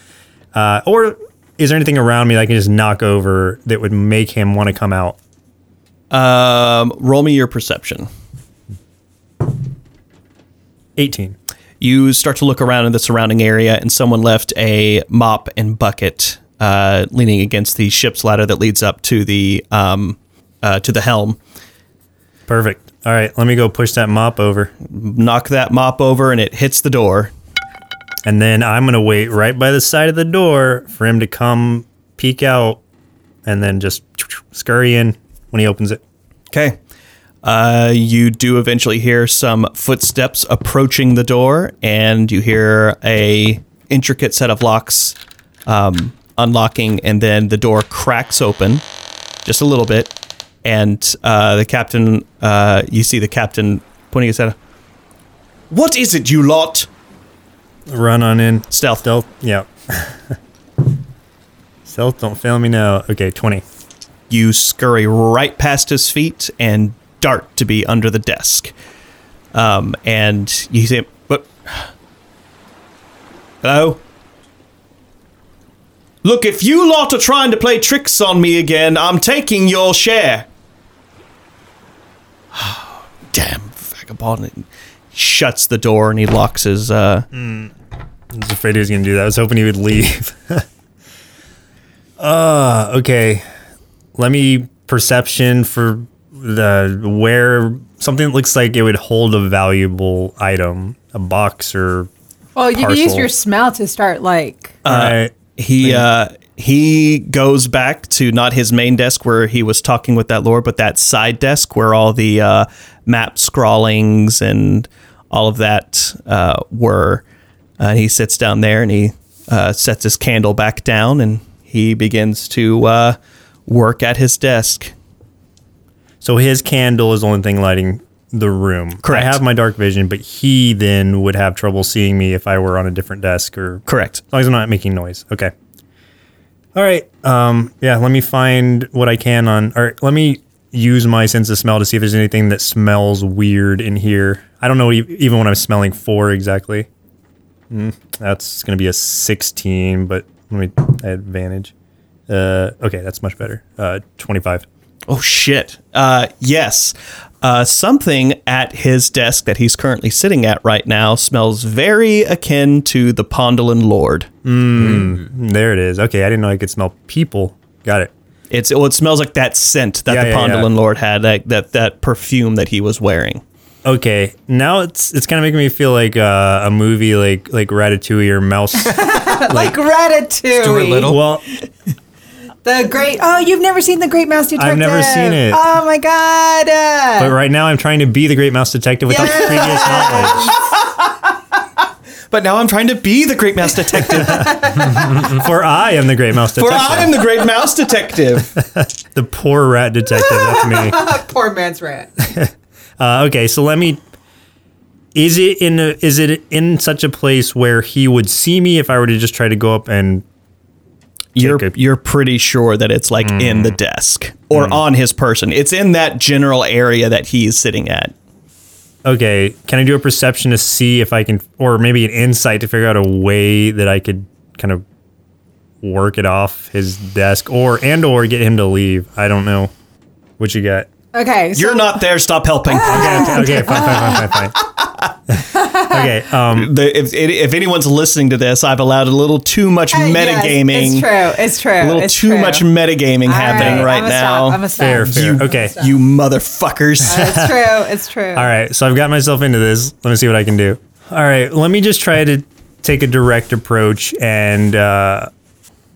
[SPEAKER 4] uh, or is there anything around me that I can just knock over that would make him want to come out?
[SPEAKER 2] Um, roll me your perception.
[SPEAKER 4] 18.
[SPEAKER 2] You start to look around in the surrounding area, and someone left a mop and bucket uh, leaning against the ship's ladder that leads up to the um, uh, to the helm.
[SPEAKER 4] Perfect. All right, let me go push that mop over.
[SPEAKER 2] Knock that mop over, and it hits the door.
[SPEAKER 4] And then I'm going to wait right by the side of the door for him to come peek out and then just scurry in when he opens it.
[SPEAKER 2] Okay. Uh, you do eventually hear some footsteps approaching the door, and you hear a intricate set of locks um, unlocking, and then the door cracks open just a little bit, and uh, the captain. Uh, you see the captain pointing his head. What is it, you lot?
[SPEAKER 4] Run on in.
[SPEAKER 2] Stealth.
[SPEAKER 4] Stealth. Yeah. Stealth, don't fail me now. Okay, 20.
[SPEAKER 2] You scurry right past his feet and dart to be under the desk. Um, and you say, "But hello." Look, if you lot are trying to play tricks on me again, I'm taking your share. Damn vagabond! He shuts the door and he locks his. Uh,
[SPEAKER 4] I was afraid he was going to do that. I was hoping he would leave. uh, okay. Let me perception for the where something that looks like it would hold a valuable item, a box or
[SPEAKER 5] Well, you can use your smell to start like.
[SPEAKER 4] Alright.
[SPEAKER 2] he uh, he goes back to not his main desk where he was talking with that lord, but that side desk where all the uh, map scrawlings and all of that uh, were. Uh, he sits down there and he uh, sets his candle back down and he begins to uh, work at his desk.
[SPEAKER 4] So his candle is the only thing lighting the room.
[SPEAKER 2] Correct.
[SPEAKER 4] I have my dark vision, but he then would have trouble seeing me if I were on a different desk or
[SPEAKER 2] Correct.
[SPEAKER 4] As long as I'm not making noise. Okay. All right. Um, yeah, let me find what I can on or let me use my sense of smell to see if there's anything that smells weird in here. I don't know even what I'm smelling for exactly. Mm, that's going to be a 16, but let me advantage. Uh, okay, that's much better. Uh, 25.
[SPEAKER 2] Oh shit! Uh, yes, uh, something at his desk that he's currently sitting at right now smells very akin to the Pondalin Lord.
[SPEAKER 4] Mm, There it is. Okay, I didn't know I could smell people. Got it.
[SPEAKER 2] It's well, it smells like that scent that
[SPEAKER 4] Yeah,
[SPEAKER 2] the
[SPEAKER 4] yeah,
[SPEAKER 2] Pondalin
[SPEAKER 4] yeah.
[SPEAKER 2] Lord had, that, that that perfume that he was wearing.
[SPEAKER 4] Okay, now it's it's kind of making me feel like uh, a movie like like Ratatouille or Mouse.
[SPEAKER 5] Like Ratatouille.
[SPEAKER 3] Stuart Little.
[SPEAKER 4] well,
[SPEAKER 5] The great. Oh, you've never seen the Great Mouse Detective?
[SPEAKER 4] I've never seen it.
[SPEAKER 5] Oh my god. Uh,
[SPEAKER 4] but right now I'm trying to be the Great Mouse Detective without
[SPEAKER 5] Yes.
[SPEAKER 4] previous knowledge.
[SPEAKER 2] But now I'm trying to be the Great Mouse Detective,
[SPEAKER 4] For I am the Great Mouse Detective.
[SPEAKER 2] for I am the Great Mouse Detective.
[SPEAKER 4] the poor rat detective. That's me.
[SPEAKER 5] Poor man's rat.
[SPEAKER 4] Uh, okay, so let me. Is it in a, is it in such a place where he would see me if I were to just try to go up and
[SPEAKER 2] You're
[SPEAKER 4] a-
[SPEAKER 2] you're pretty sure that it's like in the mm. desk or mm. on his person. It's in that general area that he's sitting at.
[SPEAKER 4] Okay, can I do a perception to see if I can, or maybe an insight to figure out a way that I could kind of work it off his desk, or and or get him to leave? I don't know. What you got?
[SPEAKER 5] Okay. So
[SPEAKER 2] You're not there. Stop helping.
[SPEAKER 4] Okay, okay, okay, fine, fine, fine, fine, fine. okay, um,
[SPEAKER 2] The, if if anyone's listening to this, I've allowed a little too much
[SPEAKER 5] Uh, yes,
[SPEAKER 2] metagaming.
[SPEAKER 5] It's true. It's true.
[SPEAKER 2] A little
[SPEAKER 5] it's
[SPEAKER 2] too
[SPEAKER 5] true.
[SPEAKER 2] much metagaming happening right
[SPEAKER 5] I'm
[SPEAKER 2] now.
[SPEAKER 5] Stop. I'm a stop.
[SPEAKER 4] fair, fair.
[SPEAKER 2] You-
[SPEAKER 4] okay,
[SPEAKER 2] you motherfuckers.
[SPEAKER 5] It's true. It's true.
[SPEAKER 4] all right. So I've got myself into this. Let me see what I can do. All right, let me just try to take a direct approach and uh,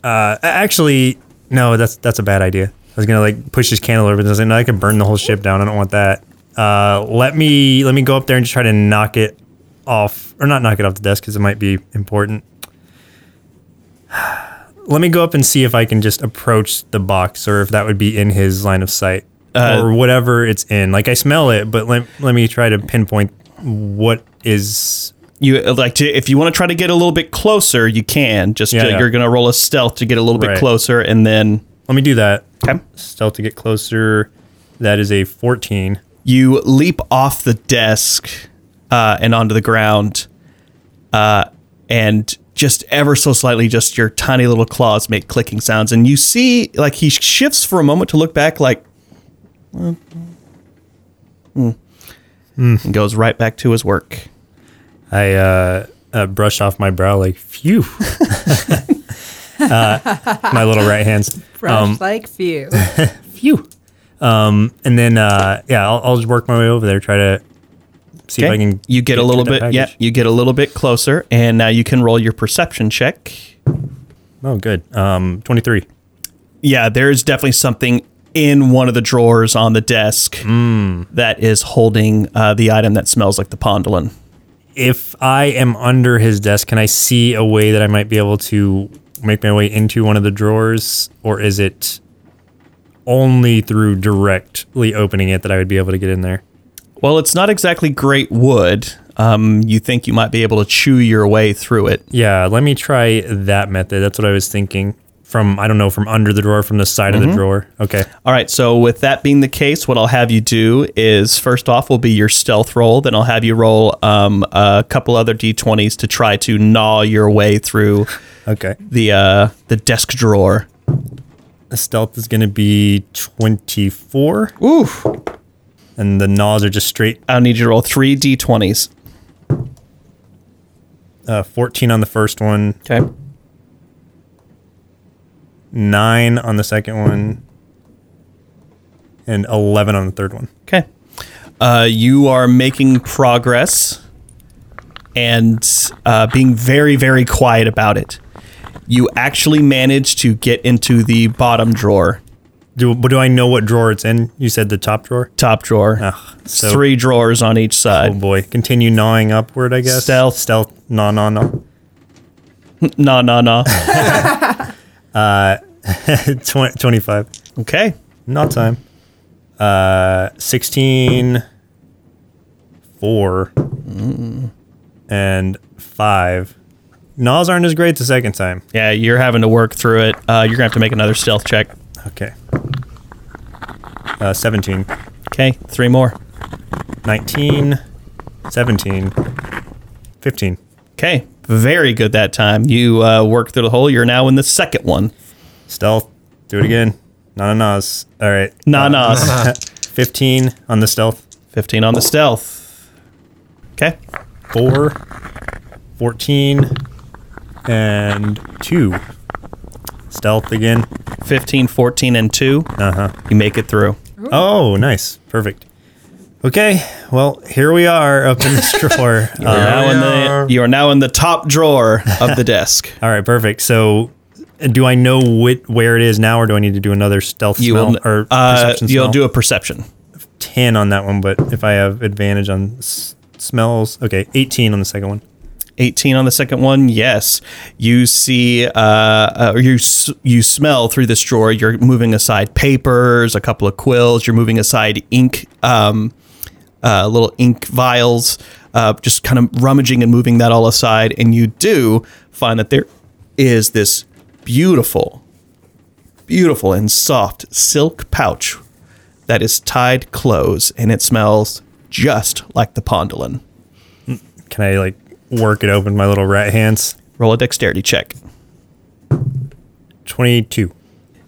[SPEAKER 4] uh, actually, no, that's that's a bad idea. I was gonna like push his candle over, but I was like, no, I could burn the whole ship down. I don't want that. Uh, let me let me go up there and just try to knock it off, or not knock it off the desk because it might be important. Let me go up and see if I can just approach the box, or if that would be in his line of sight.
[SPEAKER 2] Uh,
[SPEAKER 4] or whatever it's in. Like I smell it, but let, let me try to pinpoint what is.
[SPEAKER 2] You like to if you want to try to get a little bit closer, you can. Just
[SPEAKER 4] Yeah,
[SPEAKER 2] uh,
[SPEAKER 4] yeah.
[SPEAKER 2] you're gonna roll a stealth to get a little bit
[SPEAKER 4] Right.
[SPEAKER 2] closer, and then
[SPEAKER 4] Let me do that.
[SPEAKER 2] Okay.
[SPEAKER 4] Stealth to get closer. That is a 14.
[SPEAKER 2] you leap off the desk uh, and onto the ground, uh, and just ever so slightly, just your tiny little claws make clicking sounds, and you see like he shifts for a moment to look back, like, "Hmm," and goes right back to his work.
[SPEAKER 4] I uh, uh, brush off my brow like, phew. uh, my little right hands.
[SPEAKER 5] Brush
[SPEAKER 4] Um,
[SPEAKER 5] like few.
[SPEAKER 4] few. Um, and then, uh, yeah, I'll, I'll just work my way over there, try to see if I can.
[SPEAKER 2] you get a little
[SPEAKER 4] that
[SPEAKER 2] bit, yeah, you get a little bit closer, and now you can roll your perception check.
[SPEAKER 4] Oh, good. Um, 23.
[SPEAKER 2] Yeah, there's definitely something in one of the drawers on the desk that is holding uh, the item that smells like the pondolin.
[SPEAKER 4] If I am under his desk, can I see a way that I might be able to make my way into one of the drawers? Or is it only through directly opening it that I would be able to get in there?
[SPEAKER 2] Well, it's not exactly great wood. Um, you think you might be able to chew your way through it.
[SPEAKER 4] Yeah, let me try that method. That's what I was thinking. From, I don't know, from under the drawer, from the side of the drawer. Okay.
[SPEAKER 2] All right, so with that being the case, what I'll have you do is first off will be your stealth roll. Then I'll have you roll um, a couple other d20s to try to gnaw your way through
[SPEAKER 4] Okay.
[SPEAKER 2] the uh, the desk drawer.
[SPEAKER 4] The stealth is going to be 24.
[SPEAKER 2] Oof.
[SPEAKER 4] And the gnaws are just straight
[SPEAKER 2] I'll need you to roll three d20s.
[SPEAKER 4] uh, 14 on the first one,
[SPEAKER 2] Okay.
[SPEAKER 4] 9 on the second one, and 11 on the third one.
[SPEAKER 2] Okay. Uh, you are making progress and uh, being very, very quiet about it. You actually managed to get into the bottom drawer,
[SPEAKER 4] Do, but do I know what drawer it's in? You said the top drawer?
[SPEAKER 2] top drawer.
[SPEAKER 4] Ugh, so,
[SPEAKER 2] Three drawers on each side.
[SPEAKER 4] Oh boy. Continue gnawing upward, I guess.
[SPEAKER 2] Stealth.
[SPEAKER 4] Stealth. No, no, no.
[SPEAKER 2] No, no, no.
[SPEAKER 4] 20, 25.
[SPEAKER 2] Okay.
[SPEAKER 4] Not time. Uh, 16, 4, mm. and 5. Gnaws aren't as great the second time.
[SPEAKER 2] Yeah, you're having to work through it. Uh, you're gonna have to make another stealth check.
[SPEAKER 4] Okay. Uh, 17,
[SPEAKER 2] Okay, three more.
[SPEAKER 4] 19, 17, 15.
[SPEAKER 2] Okay, very good that time. You uh, work through the hole. You're now in the second one.
[SPEAKER 4] Stealth. Do it again. Not a nos. All right.
[SPEAKER 2] Na nas.
[SPEAKER 4] 15 on the stealth.
[SPEAKER 2] 15 on the stealth. Okay.
[SPEAKER 4] 4, 14, and 2. Stealth again.
[SPEAKER 2] 15, 14, and 2.
[SPEAKER 4] Uh huh.
[SPEAKER 2] You make it through.
[SPEAKER 4] Oh, nice. Perfect. Okay. Well, here we are up in this drawer.
[SPEAKER 2] You're
[SPEAKER 4] Uh,
[SPEAKER 2] now in the, you are now in the top drawer of the desk.
[SPEAKER 4] all right. Perfect. So, do I know wh- where it is now, or do I need to do another stealth
[SPEAKER 2] You
[SPEAKER 4] smell
[SPEAKER 2] will,
[SPEAKER 4] or
[SPEAKER 2] uh,
[SPEAKER 4] perception
[SPEAKER 2] you'll
[SPEAKER 4] smell?
[SPEAKER 2] do a perception.
[SPEAKER 4] 10 on that one, but if I have advantage on s- smells, okay, 18 on the second one.
[SPEAKER 2] 18 on the second one. Yes, you see, uh, uh, or you you smell through this drawer. You're moving aside papers, a couple of quills. You're moving aside ink, um, uh, little ink vials. Uh, just kind of rummaging and moving that all aside, and you do find that there is this beautiful, beautiful and soft silk pouch that is tied close, and it smells just like the pondolin.
[SPEAKER 4] Can I like work it open with my little rat hands?
[SPEAKER 2] Roll a dexterity check.
[SPEAKER 4] 22.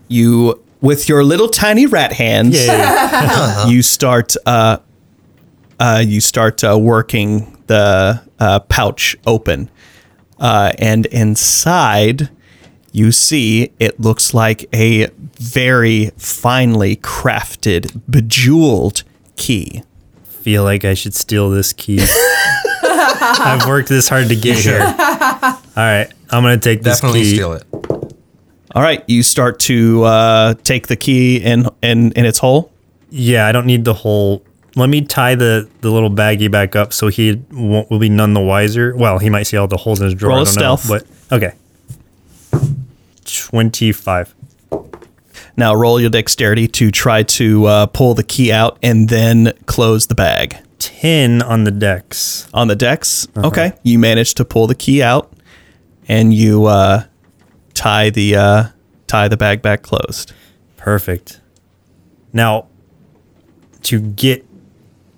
[SPEAKER 2] you with your little tiny rat hands you start uh, uh, you start uh, working the uh, pouch open uh, and inside you see it looks like a very finely crafted bejeweled key
[SPEAKER 4] Feel like I should steal this key. I've worked this hard to get here. All right, I'm gonna take this
[SPEAKER 3] Definitely
[SPEAKER 4] key.
[SPEAKER 3] steal it.
[SPEAKER 2] all right you start to uh, take the key in, in in its hole
[SPEAKER 4] Yeah, I don't need the whole. Let me tie the, the little baggie back up so he won't will be none the wiser. Well, he might see all the holes in his drawer.
[SPEAKER 2] Roll
[SPEAKER 4] I
[SPEAKER 2] a
[SPEAKER 4] don't
[SPEAKER 2] stealth.
[SPEAKER 4] know, but okay. Twenty five.
[SPEAKER 2] Now roll your dexterity to try to uh, pull the key out and then close the bag.
[SPEAKER 4] 10 on the dex.
[SPEAKER 2] On the dex, okay, you manage to pull the key out and you uh, tie the uh, tie the bag back closed.
[SPEAKER 4] Perfect. Now, to get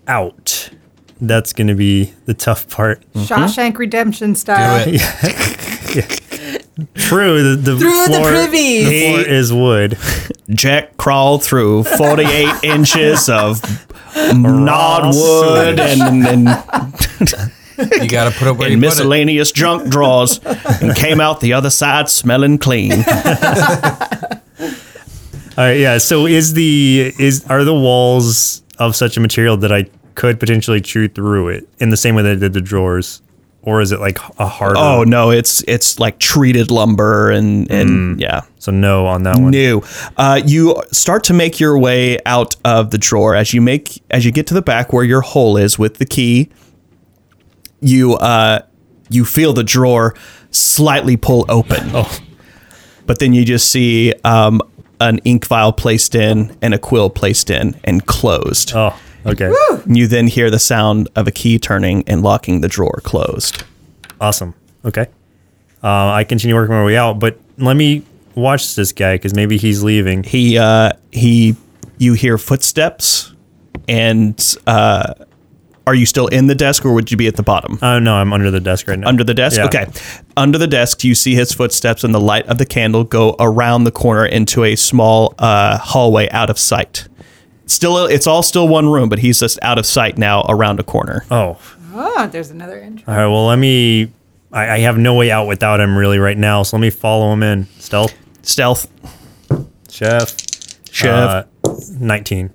[SPEAKER 4] out, that's going to be the tough part.
[SPEAKER 5] Shawshank Redemption style.
[SPEAKER 3] Do it.
[SPEAKER 4] True, the, the
[SPEAKER 5] Through the
[SPEAKER 4] floor,
[SPEAKER 5] privies.
[SPEAKER 4] The floor is wood.
[SPEAKER 2] Jack crawled through 48 inches of gnawed wood and, and,
[SPEAKER 3] You got to put it where
[SPEAKER 2] and
[SPEAKER 3] it.
[SPEAKER 2] miscellaneous junk drawers and came out the other side smelling clean.
[SPEAKER 4] All right, yeah. So is the is are the walls of such a material that I could potentially chew through it in the same way that I did the drawers, or is it like a hard?
[SPEAKER 2] Oh no, it's it's like treated lumber and and yeah.
[SPEAKER 4] so no on that one.
[SPEAKER 2] New. Uh, you start to make your way out of the drawer as you make as you get to the back where your hole is with the key. You uh, you feel the drawer slightly pull open.
[SPEAKER 4] Oh,
[SPEAKER 2] but then you just see um, an ink vial placed in and a quill placed in and closed.
[SPEAKER 4] oh, okay,
[SPEAKER 2] You then hear the sound of a key turning and locking the drawer closed.
[SPEAKER 4] awesome. Okay, uh, I continue working my way out, but let me watch this guy because maybe he's leaving.
[SPEAKER 2] He uh, he, you hear footsteps, and uh, are you still in the desk or would you be at the bottom?
[SPEAKER 4] Oh no, I'm under the desk right now.
[SPEAKER 2] Under the desk?
[SPEAKER 4] Yeah.
[SPEAKER 2] Okay. Under the desk, you see his footsteps and the light of the candle go around the corner into a small uh, hallway out of sight. Still, it's all still one room, but he's just out of sight now around a corner.
[SPEAKER 4] Oh,
[SPEAKER 5] Oh, there's another entry.
[SPEAKER 4] all right. Well, let me. I, I have no way out without him really right now, so let me follow him in. Stealth,
[SPEAKER 2] Stealth.
[SPEAKER 4] chef,
[SPEAKER 2] Chef.
[SPEAKER 4] Uh, Nineteen.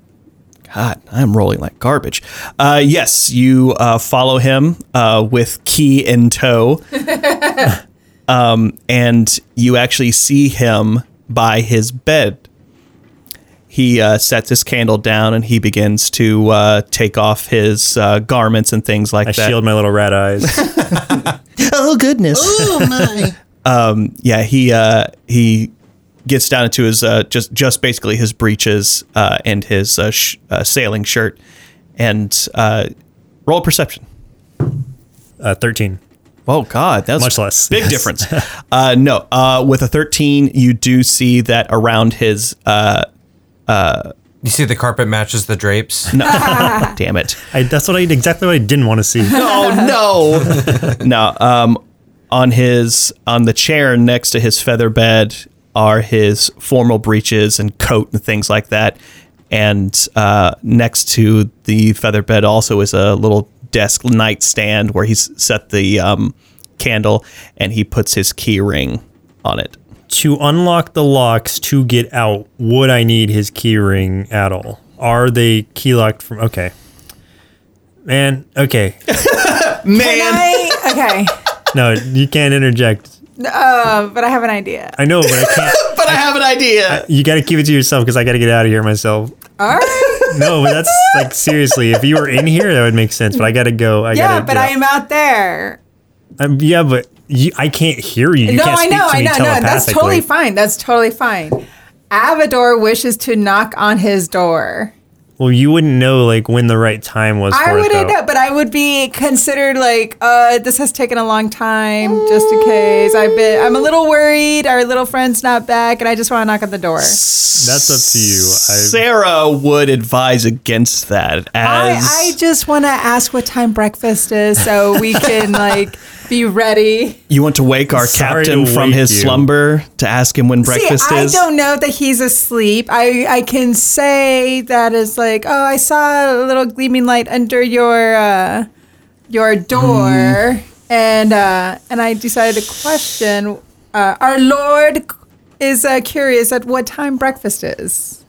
[SPEAKER 2] God, I'm rolling like garbage. Uh, yes, you uh, follow him uh, with key in tow. um, and you actually see him by his bed. He uh, sets his candle down and he begins to uh, take off his uh, garments and things like
[SPEAKER 4] I
[SPEAKER 2] that.
[SPEAKER 4] shield my little rat eyes.
[SPEAKER 2] Oh goodness! Oh my! um, yeah, he uh, he gets down into his uh, just just basically his breeches uh, and his uh, sh- uh, sailing shirt, and uh, roll perception.
[SPEAKER 4] uh, Thirteen.
[SPEAKER 2] Oh God, that's
[SPEAKER 4] Much less.
[SPEAKER 2] Big
[SPEAKER 4] Yes.
[SPEAKER 2] difference. uh, no, uh, with a thirteen, you do see that around his. Uh,
[SPEAKER 3] You see the carpet matches the drapes.
[SPEAKER 2] No, damn it!
[SPEAKER 4] I, that's what I exactly what I didn't want to see.
[SPEAKER 2] Oh no! no, um, on his on the chair next to his feather bed are his formal breeches and coat and things like that. And uh, next to the feather bed also is a little desk nightstand where he's set the um, candle and he puts his key ring on it.
[SPEAKER 4] To unlock the locks to get out, would I need his key ring at all? Are they key locked from? Okay, man. Okay,
[SPEAKER 5] Can I? Okay.
[SPEAKER 4] no, you can't interject.
[SPEAKER 5] Uh, but I have an idea.
[SPEAKER 4] I know, but I can't.
[SPEAKER 2] But I have an idea.
[SPEAKER 4] You got to keep it to yourself because I got to get out of here myself.
[SPEAKER 5] All right.
[SPEAKER 4] No, but that's like seriously. If you were in here, that would make sense. But I got to go. I
[SPEAKER 5] Yeah,
[SPEAKER 4] gotta
[SPEAKER 5] but
[SPEAKER 4] get
[SPEAKER 5] I am out there.
[SPEAKER 4] Um, yeah, but you, I can't hear you. you
[SPEAKER 5] no,
[SPEAKER 4] can't
[SPEAKER 5] I know,
[SPEAKER 4] to
[SPEAKER 5] I know, no. That's totally fine. That's totally fine. Avador wishes to knock on his door.
[SPEAKER 4] Well, you wouldn't know like when the right time was.
[SPEAKER 5] I
[SPEAKER 4] for it,
[SPEAKER 5] wouldn't
[SPEAKER 4] though.
[SPEAKER 5] know, but I would be considered like, uh, this has taken a long time, just in case. I've been, I'm a little worried. Our little friend's not back, and I just want to knock on the door.
[SPEAKER 4] That's up to you. I,
[SPEAKER 2] Sarah would advise against that
[SPEAKER 5] I,
[SPEAKER 2] as
[SPEAKER 5] I just want to ask what time breakfast is, so we can like be ready.
[SPEAKER 2] you want to wake our
[SPEAKER 4] Sorry
[SPEAKER 2] captain
[SPEAKER 4] to
[SPEAKER 2] from
[SPEAKER 4] wake
[SPEAKER 2] his
[SPEAKER 4] you.
[SPEAKER 2] slumber to ask him when breakfast
[SPEAKER 5] See,
[SPEAKER 2] is.
[SPEAKER 5] I don't know that he's asleep. I, I can say that is like, oh, I saw a little gleaming light under your uh, your door, and uh, and I decided to question. Uh, our Lord is uh, curious at what time breakfast is.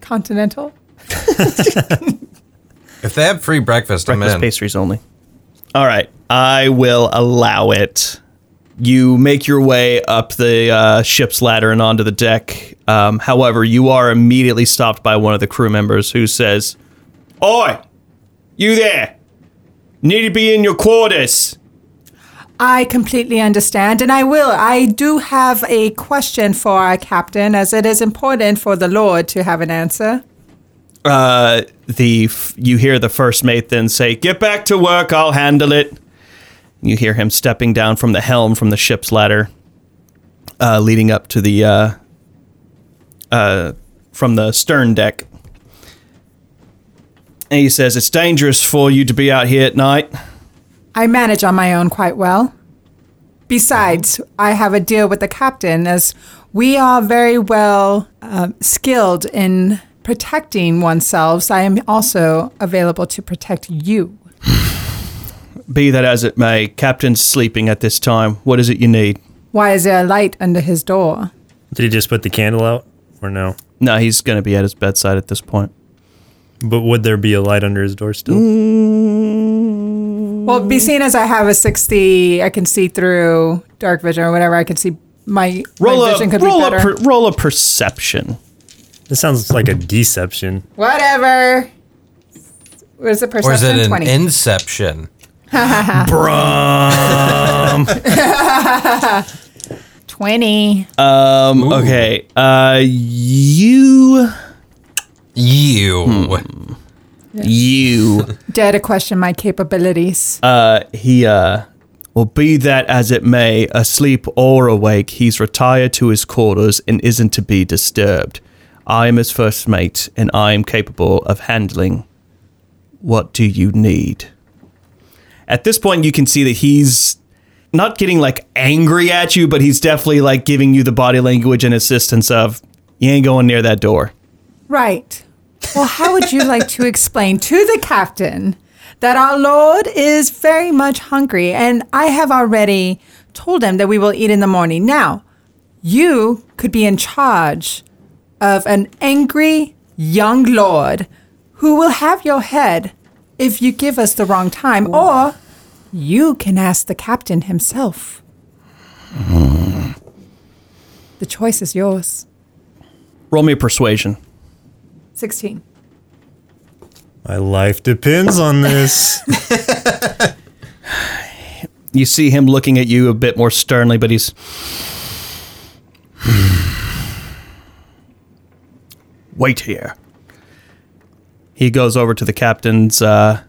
[SPEAKER 5] Continental.
[SPEAKER 3] If they have free breakfast, I'm
[SPEAKER 2] breakfast
[SPEAKER 3] in.
[SPEAKER 2] pastries only. All right, I will allow it. You make your way up the uh, ship's ladder and onto the deck. Um, however, you are immediately stopped by one of the crew members who says, "Oi, you there? Need to be in your quarters."
[SPEAKER 5] I completely understand, and I will. I do have a question for our captain, as it is important for the Lord to have an answer.
[SPEAKER 2] Uh, the you hear the first mate then say, "Get back to work. I'll handle it." You hear him stepping down from the helm from the ship's ladder, uh, leading up to the uh, uh, from the stern deck. And he says, "It's dangerous for you to be out here at night."
[SPEAKER 5] I manage on my own quite well. Besides, I have a deal with the captain, as we are very well uh, skilled in protecting oneself. I am also available to protect you.
[SPEAKER 2] Be that as it may, Captain's sleeping at this time. What is it you need?
[SPEAKER 5] Why is there a light under his door?
[SPEAKER 4] Did he just put the candle out or no?
[SPEAKER 2] No, he's going to be at his bedside at this point.
[SPEAKER 4] But would there be a light under his door still? Mm.
[SPEAKER 5] Well, be seen as I have a 60, I can see through dark vision or whatever. I can see my,
[SPEAKER 2] Roll
[SPEAKER 5] my
[SPEAKER 2] a
[SPEAKER 5] vision could
[SPEAKER 2] roll
[SPEAKER 5] be
[SPEAKER 2] a
[SPEAKER 5] better.
[SPEAKER 2] per, roll a perception.
[SPEAKER 4] This sounds like a deception.
[SPEAKER 5] whatever. What is the
[SPEAKER 3] Or is
[SPEAKER 5] perception?
[SPEAKER 3] it an
[SPEAKER 5] 20.
[SPEAKER 3] inception?
[SPEAKER 5] 20.
[SPEAKER 2] Um. Okay. Uh. You.
[SPEAKER 3] You.
[SPEAKER 2] Hmm. You.
[SPEAKER 5] Dare to question my capabilities.
[SPEAKER 2] Uh. He. Uh. Well, be that as it may, asleep or awake, he's retired to his quarters and isn't to be disturbed. I am his first mate, and I am capable of handling. What do you need? At this point, you can see that he's not getting like angry at you, but he's definitely like giving you the body language and assistance of, you ain't going near that door.
[SPEAKER 5] Right. Well, how would you like to explain to the captain that our Lord is very much hungry and I have already told him that we will eat in the morning? Now, you could be in charge of an angry young lord who will have your head if you give us the wrong time, or you can ask the captain himself. The choice is yours.
[SPEAKER 2] Roll me a persuasion.
[SPEAKER 5] 16.
[SPEAKER 4] My life depends on this.
[SPEAKER 2] You see him looking at you a bit more sternly, but he's. Wait here. He goes over to the captain's uh,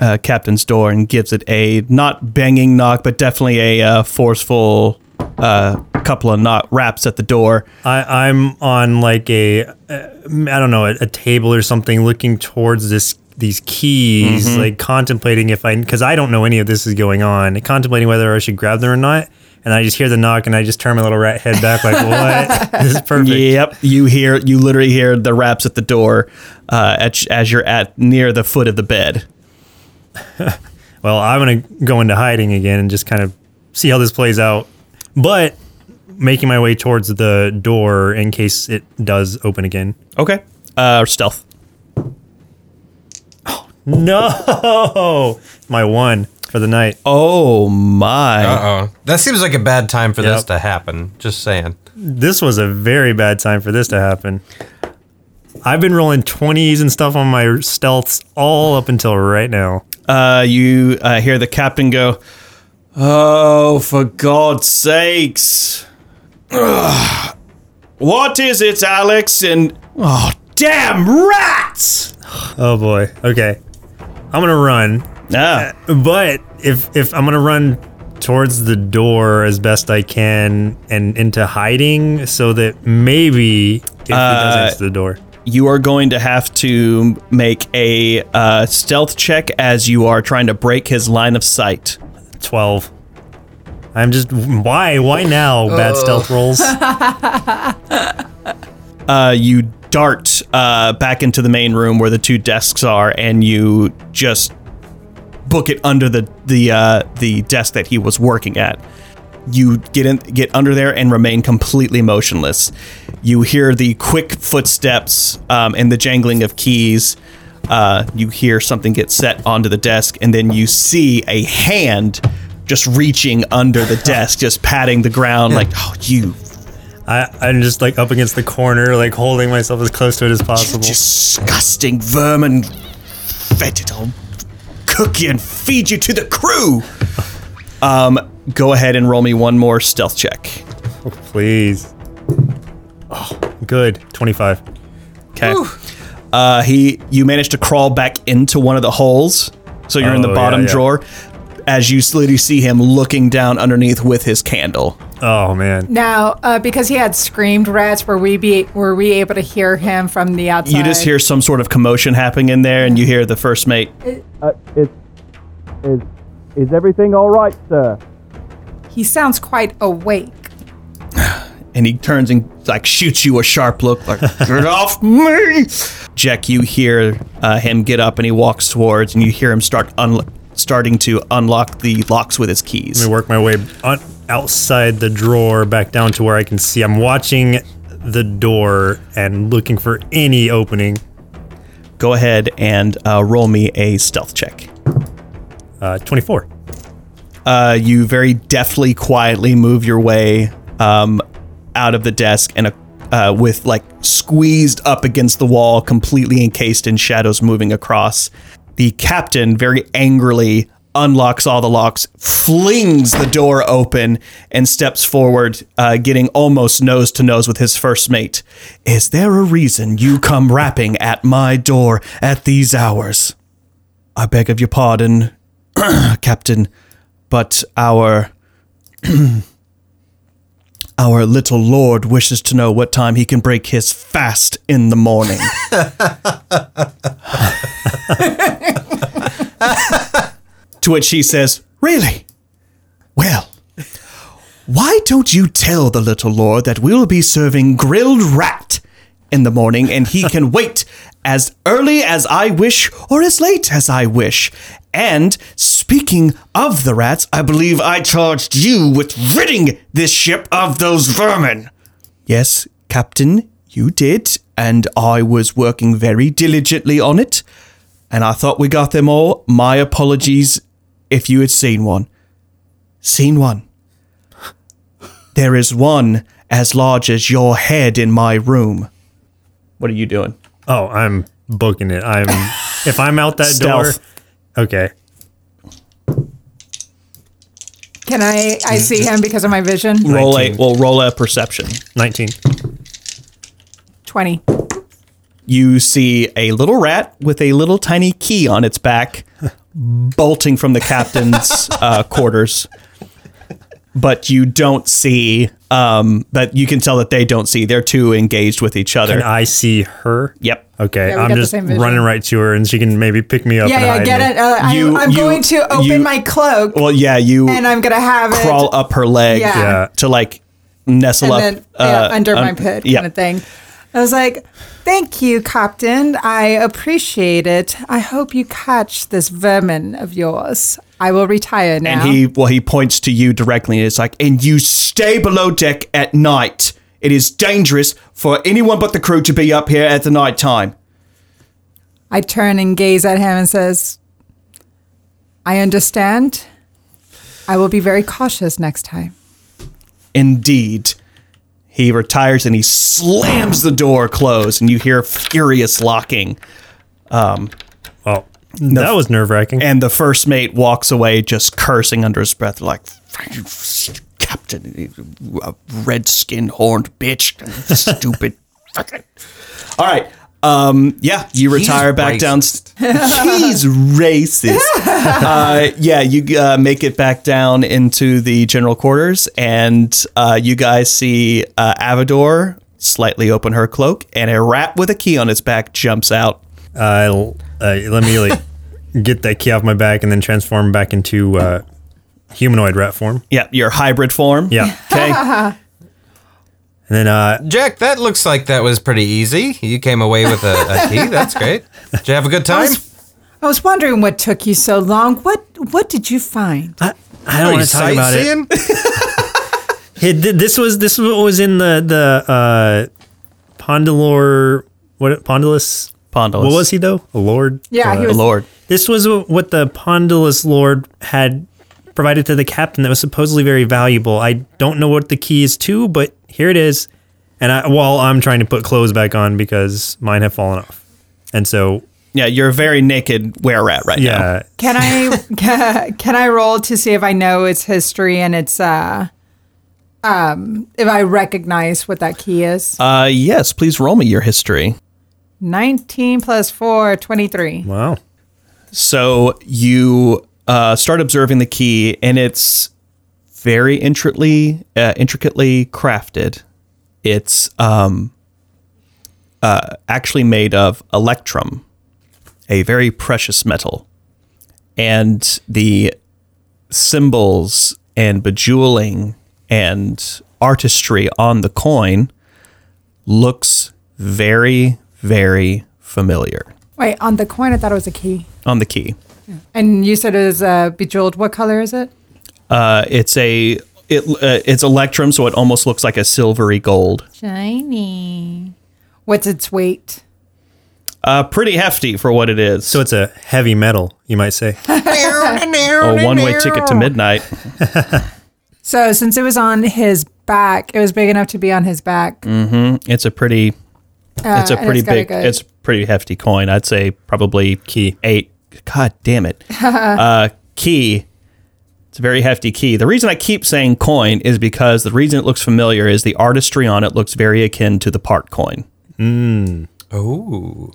[SPEAKER 2] uh, captain's door and gives it a not banging knock, but definitely a uh, forceful uh, couple of knock raps at the door.
[SPEAKER 4] I, I'm on like a, uh, I don't know, a, a table or something, looking towards this these keys, like contemplating if I, because I don't know any of this is going on, contemplating whether I should grab them or not. And I just hear the knock, and I just turn my little rat head back, like, "What? this is perfect."
[SPEAKER 2] Yep, you hear you literally hear the raps at the door uh, as, as you're at near the foot of the bed.
[SPEAKER 4] Well, I'm gonna go into hiding again and just kind of see how this plays out, but making my way towards the door in case it does open again.
[SPEAKER 2] Okay, uh, stealth.
[SPEAKER 4] No, my one for the night.
[SPEAKER 2] Oh my!
[SPEAKER 3] Uh oh. That seems like a bad time for this
[SPEAKER 4] Yep.
[SPEAKER 3] to happen. Just saying.
[SPEAKER 4] This was a very bad time for this to happen. I've been rolling 20s and stuff on my stealths all up until right now.
[SPEAKER 2] Uh, you uh, hear the captain go, "Oh, for God's sakes! Ugh. What is it, Alex?" And oh, damn rats!
[SPEAKER 4] Oh boy. Okay. I'm going to run.
[SPEAKER 2] Ah,
[SPEAKER 4] But if if I'm going to run towards the door as best I can and into hiding so that maybe if it does answer the door.
[SPEAKER 2] you are going to have to make a uh, stealth check as you are trying to break his line of sight.
[SPEAKER 4] 12. I'm just why why now bad stealth rolls?
[SPEAKER 2] uh, you dart uh, back into the main room where the two desks are, and you just book it under the the uh, the desk that he was working at. You get in, get under there and remain completely motionless. You hear the quick footsteps um, and the jangling of keys. Uh, you hear something get set onto the desk, and then you see a hand just reaching under the desk, just patting the ground, like, "Oh, you
[SPEAKER 4] I, I'm just like up against the corner, like holding myself as close to it as possible.
[SPEAKER 2] disgusting vermin. I'll cook you and feed you to the crew. Um, go ahead and roll me one more stealth check.
[SPEAKER 4] Please. Oh, good. 25.
[SPEAKER 2] Okay. Uh, he, you managed to crawl back into one of the holes, so you're in the
[SPEAKER 4] Oh,
[SPEAKER 2] bottom
[SPEAKER 4] yeah, yeah.
[SPEAKER 2] drawer. As you slowly see him looking down underneath with his candle.
[SPEAKER 4] Oh, man.
[SPEAKER 5] Now, uh, because he had screamed rats, were we be were we able to hear him from the outside?
[SPEAKER 2] You just hear some sort of commotion happening in there, and you hear the first mate.
[SPEAKER 6] Uh, is, is, is everything all right, sir?
[SPEAKER 5] He sounds quite awake.
[SPEAKER 2] and he turns and like shoots you a sharp look like get off me jack you hear uh, him get up and he walks towards and you hear him start un- starting to unlock the locks with his keys
[SPEAKER 4] Let me work my way on, outside the drawer back down to where I can see. I'm watching the door and looking for any opening.
[SPEAKER 2] go ahead and uh, roll me a stealth check
[SPEAKER 4] Uh, 24.
[SPEAKER 2] uh, you very deftly quietly move your way um, out of the desk and uh, with like squeezed up against the wall completely encased in shadows moving across the captain very angrily unlocks all the locks flings the door open and steps forward uh, getting almost nose to nose with his first mate is there a reason you come rapping at my door at these hours i beg of your pardon captain but our our little lord wishes to know what time he can break his fast in the morning. to which she says, Really? Well, why don't you tell the little lord that we'll be serving grilled rat in the morning and he can wait as early as I wish or as late as I wish? And speaking of the rats, I believe I charged you with ridding this ship of those vermin. Yes, Captain, you did, and I was working very diligently on it, and I thought we got them all. My apologies if you had seen one. Seen one. There is one as large as your head in my room. What are you doing?
[SPEAKER 4] Oh, I'm booking it. I'm if I'm out that
[SPEAKER 2] Stealth.
[SPEAKER 4] door. Okay.
[SPEAKER 5] Can I? I see him because of my vision.
[SPEAKER 2] Roll a
[SPEAKER 4] 19.
[SPEAKER 2] well, roll a perception.
[SPEAKER 4] 19.
[SPEAKER 5] Twenty.
[SPEAKER 2] You see a little rat with a little tiny key on its back, bolting from the captain's uh, quarters. But you don't see. Um, but you can tell that they don't see. They're too engaged with each other.
[SPEAKER 4] Can I see her?
[SPEAKER 2] yep.
[SPEAKER 4] Okay,
[SPEAKER 5] Yeah, we
[SPEAKER 4] I'm
[SPEAKER 5] got the
[SPEAKER 4] just
[SPEAKER 5] same vision.
[SPEAKER 4] running right to her, and she can maybe pick me up.
[SPEAKER 5] Yeah,
[SPEAKER 4] and
[SPEAKER 5] yeah.
[SPEAKER 4] hide
[SPEAKER 5] Get
[SPEAKER 4] me.
[SPEAKER 5] it. Uh,
[SPEAKER 2] You-
[SPEAKER 5] I'm, I'm
[SPEAKER 2] you-
[SPEAKER 5] going to open
[SPEAKER 2] you-
[SPEAKER 5] my cloak,
[SPEAKER 2] Well, yeah. You
[SPEAKER 5] and I'm gonna have it
[SPEAKER 2] crawl up her leg
[SPEAKER 5] Yeah.
[SPEAKER 4] Yeah.
[SPEAKER 2] to like nestle
[SPEAKER 5] and
[SPEAKER 2] up
[SPEAKER 5] then yeah,
[SPEAKER 2] uh,
[SPEAKER 5] under my
[SPEAKER 2] hood
[SPEAKER 5] pit,
[SPEAKER 2] yeah.
[SPEAKER 5] kind of thing. I was like, "Thank you, Captain. I appreciate it. I hope you catch this vermin of yours. I will retire now."
[SPEAKER 2] And he, well, he points to you directly, and it's like, and you stay below deck at night. It is dangerous for anyone but the crew to be up here at the night time.
[SPEAKER 5] I turn and gaze at him and says, "I understand. I will be very cautious next time."
[SPEAKER 2] Indeed. He retires and he slams the door closed, and you hear furious locking.
[SPEAKER 4] Oh, that was nerve wracking.
[SPEAKER 2] And the first mate walks away, just cursing under his breath, like, "You Captain, red skinned horned bitch, stupid. fucking-" All right. Um, yeah, you retire back
[SPEAKER 3] racist.
[SPEAKER 2] down. He's racist. uh, yeah, you uh, make it back down into the general quarters, and uh, you guys see uh, Avador slightly open her cloak, and a rat with a key on its back jumps out.
[SPEAKER 4] Uh, uh, let me like get that key off my back and then transform back into uh, humanoid rat form.
[SPEAKER 2] Yeah, your hybrid form.
[SPEAKER 4] Yeah,
[SPEAKER 2] Okay.
[SPEAKER 4] and then uh,
[SPEAKER 3] Jack, that looks like that was pretty easy. You came away with a, a key. That's great. Did you have a good time?
[SPEAKER 5] I was wondering what took you so long. What What did you find?
[SPEAKER 4] I, I don't want to talk about it.
[SPEAKER 3] sightseeing?
[SPEAKER 4] Hey, th- This was this was what was in the the uh, Pondalor what Pondulus.
[SPEAKER 2] Pondulus.
[SPEAKER 4] What was he though? A lord.
[SPEAKER 5] Yeah, he
[SPEAKER 4] Uh,
[SPEAKER 5] was-
[SPEAKER 2] Lord.
[SPEAKER 4] This was what the Pondulus Lord had provided to the captain that was supposedly very valuable. I don't know what the key is to, but here it is. And I, while I'm trying to put clothes back on because mine have fallen off, and so
[SPEAKER 2] Yeah, you're a very naked were rat right now.
[SPEAKER 4] Yeah.
[SPEAKER 5] Can I can I roll to see if I know its history and its uh um if I recognize what that key is?
[SPEAKER 2] Uh, yes, please roll me your history.
[SPEAKER 5] 19 plus 4, 23.
[SPEAKER 4] Wow.
[SPEAKER 2] So you uh, start observing the key, and it's very intricately uh, intricately crafted. It's um, uh, actually made of electrum, a very precious metal, and the symbols and bejeweling and artistry on the coin looks very very familiar
[SPEAKER 5] Wait, on the coin I thought it was a key.
[SPEAKER 2] on the key.
[SPEAKER 5] And you said it was uh, bejeweled. What color is it?
[SPEAKER 2] Uh, it's a it uh, it's electrum, so it almost looks like a silvery gold.
[SPEAKER 5] Shiny. What's its weight?
[SPEAKER 2] Uh, pretty hefty for what it is.
[SPEAKER 4] So it's a heavy metal, you might say.
[SPEAKER 2] a one way ticket to midnight.
[SPEAKER 5] So since it was on his back, it was big enough to be on his back. Mm-hmm.
[SPEAKER 2] It's a pretty it's a
[SPEAKER 5] Uh,
[SPEAKER 2] pretty
[SPEAKER 5] it's got a
[SPEAKER 2] big
[SPEAKER 5] good-
[SPEAKER 2] it's a pretty hefty coin. I'd say probably
[SPEAKER 4] Key.
[SPEAKER 2] eight. God damn it. uh, key. It's a very hefty key. The reason I keep saying coin is because the reason it looks familiar is the artistry on it looks very akin to the part coin. Mmm.
[SPEAKER 3] Oh.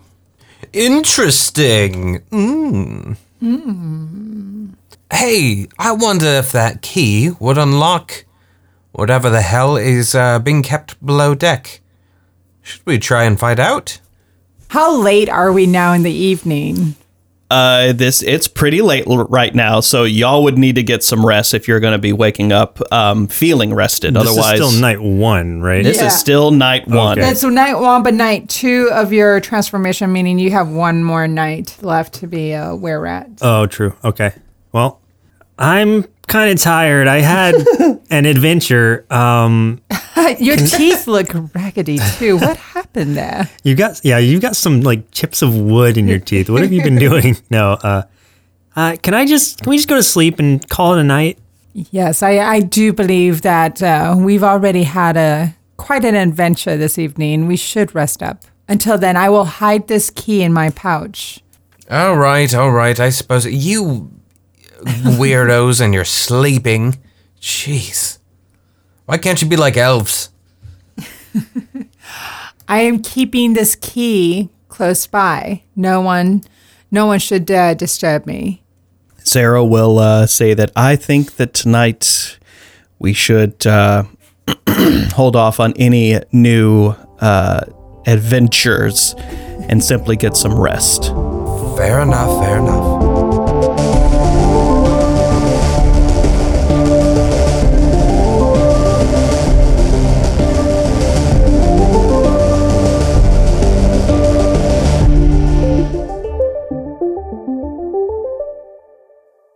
[SPEAKER 3] Interesting. Mm. Hey, I wonder if that key would unlock whatever the hell is uh, being kept below deck. Should we try and find out?
[SPEAKER 5] How late are we now in the evening?
[SPEAKER 2] Uh, this it's pretty late l- right now, so y'all would need to get some rest if you're going to be waking up um, feeling rested.
[SPEAKER 4] This
[SPEAKER 2] Otherwise,
[SPEAKER 4] is still night one, right?
[SPEAKER 2] this
[SPEAKER 5] Yeah.
[SPEAKER 2] is still night one.
[SPEAKER 4] Okay.
[SPEAKER 5] It's night one, but night two of your transformation, meaning you have one more night left to be a were rat.
[SPEAKER 4] Oh, true. Okay. Well, I'm kind of tired. I had an adventure. Um,
[SPEAKER 5] your teeth look raggedy too. What happened there?
[SPEAKER 4] you got yeah, you got some like chips of wood in your teeth. What have you been doing? No. Uh, uh, can I just can we just go to sleep and call it a night?
[SPEAKER 5] Yes, I, I do believe that uh, we've already had a quite an adventure this evening. We should rest up. Until then, I will hide this key in my pouch.
[SPEAKER 3] All right, all right. I suppose you weirdos and you're sleeping. Jeez. Why can't you be like elves?
[SPEAKER 5] I am keeping this key close by. No one, no one should uh, disturb me.
[SPEAKER 2] Sarah will uh, say that I think that tonight we should uh, hold off on any new uh, adventures and simply get some rest.
[SPEAKER 3] Fair enough, fair enough.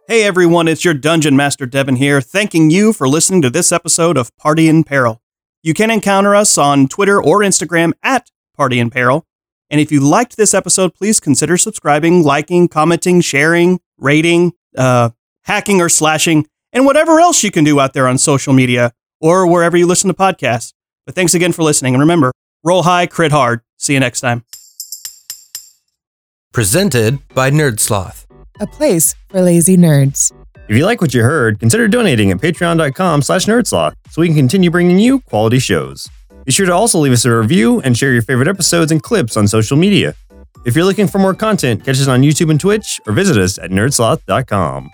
[SPEAKER 2] Hey everyone, it's your Dungeon Master Devin here, thanking you for listening to this episode of Party in Peril. You can encounter us on Twitter or Instagram at Party in Peril. And if you liked this episode, please consider subscribing, liking, commenting, sharing, rating, uh, hacking or slashing, and whatever else you can do out there on social media or wherever you listen to podcasts. But thanks again for listening. And remember, roll high, crit hard. See you next time.
[SPEAKER 3] Presented by Nerdsloth.
[SPEAKER 8] A place for lazy nerds.
[SPEAKER 9] If you like what you heard, consider donating at patreon.com slash nerdsloth so we can continue bringing you quality shows. Be sure to also leave us a review and share your favorite episodes and clips on social media. If you're looking for more content, catch us on YouTube and Twitch or visit us at nerdsloth.com.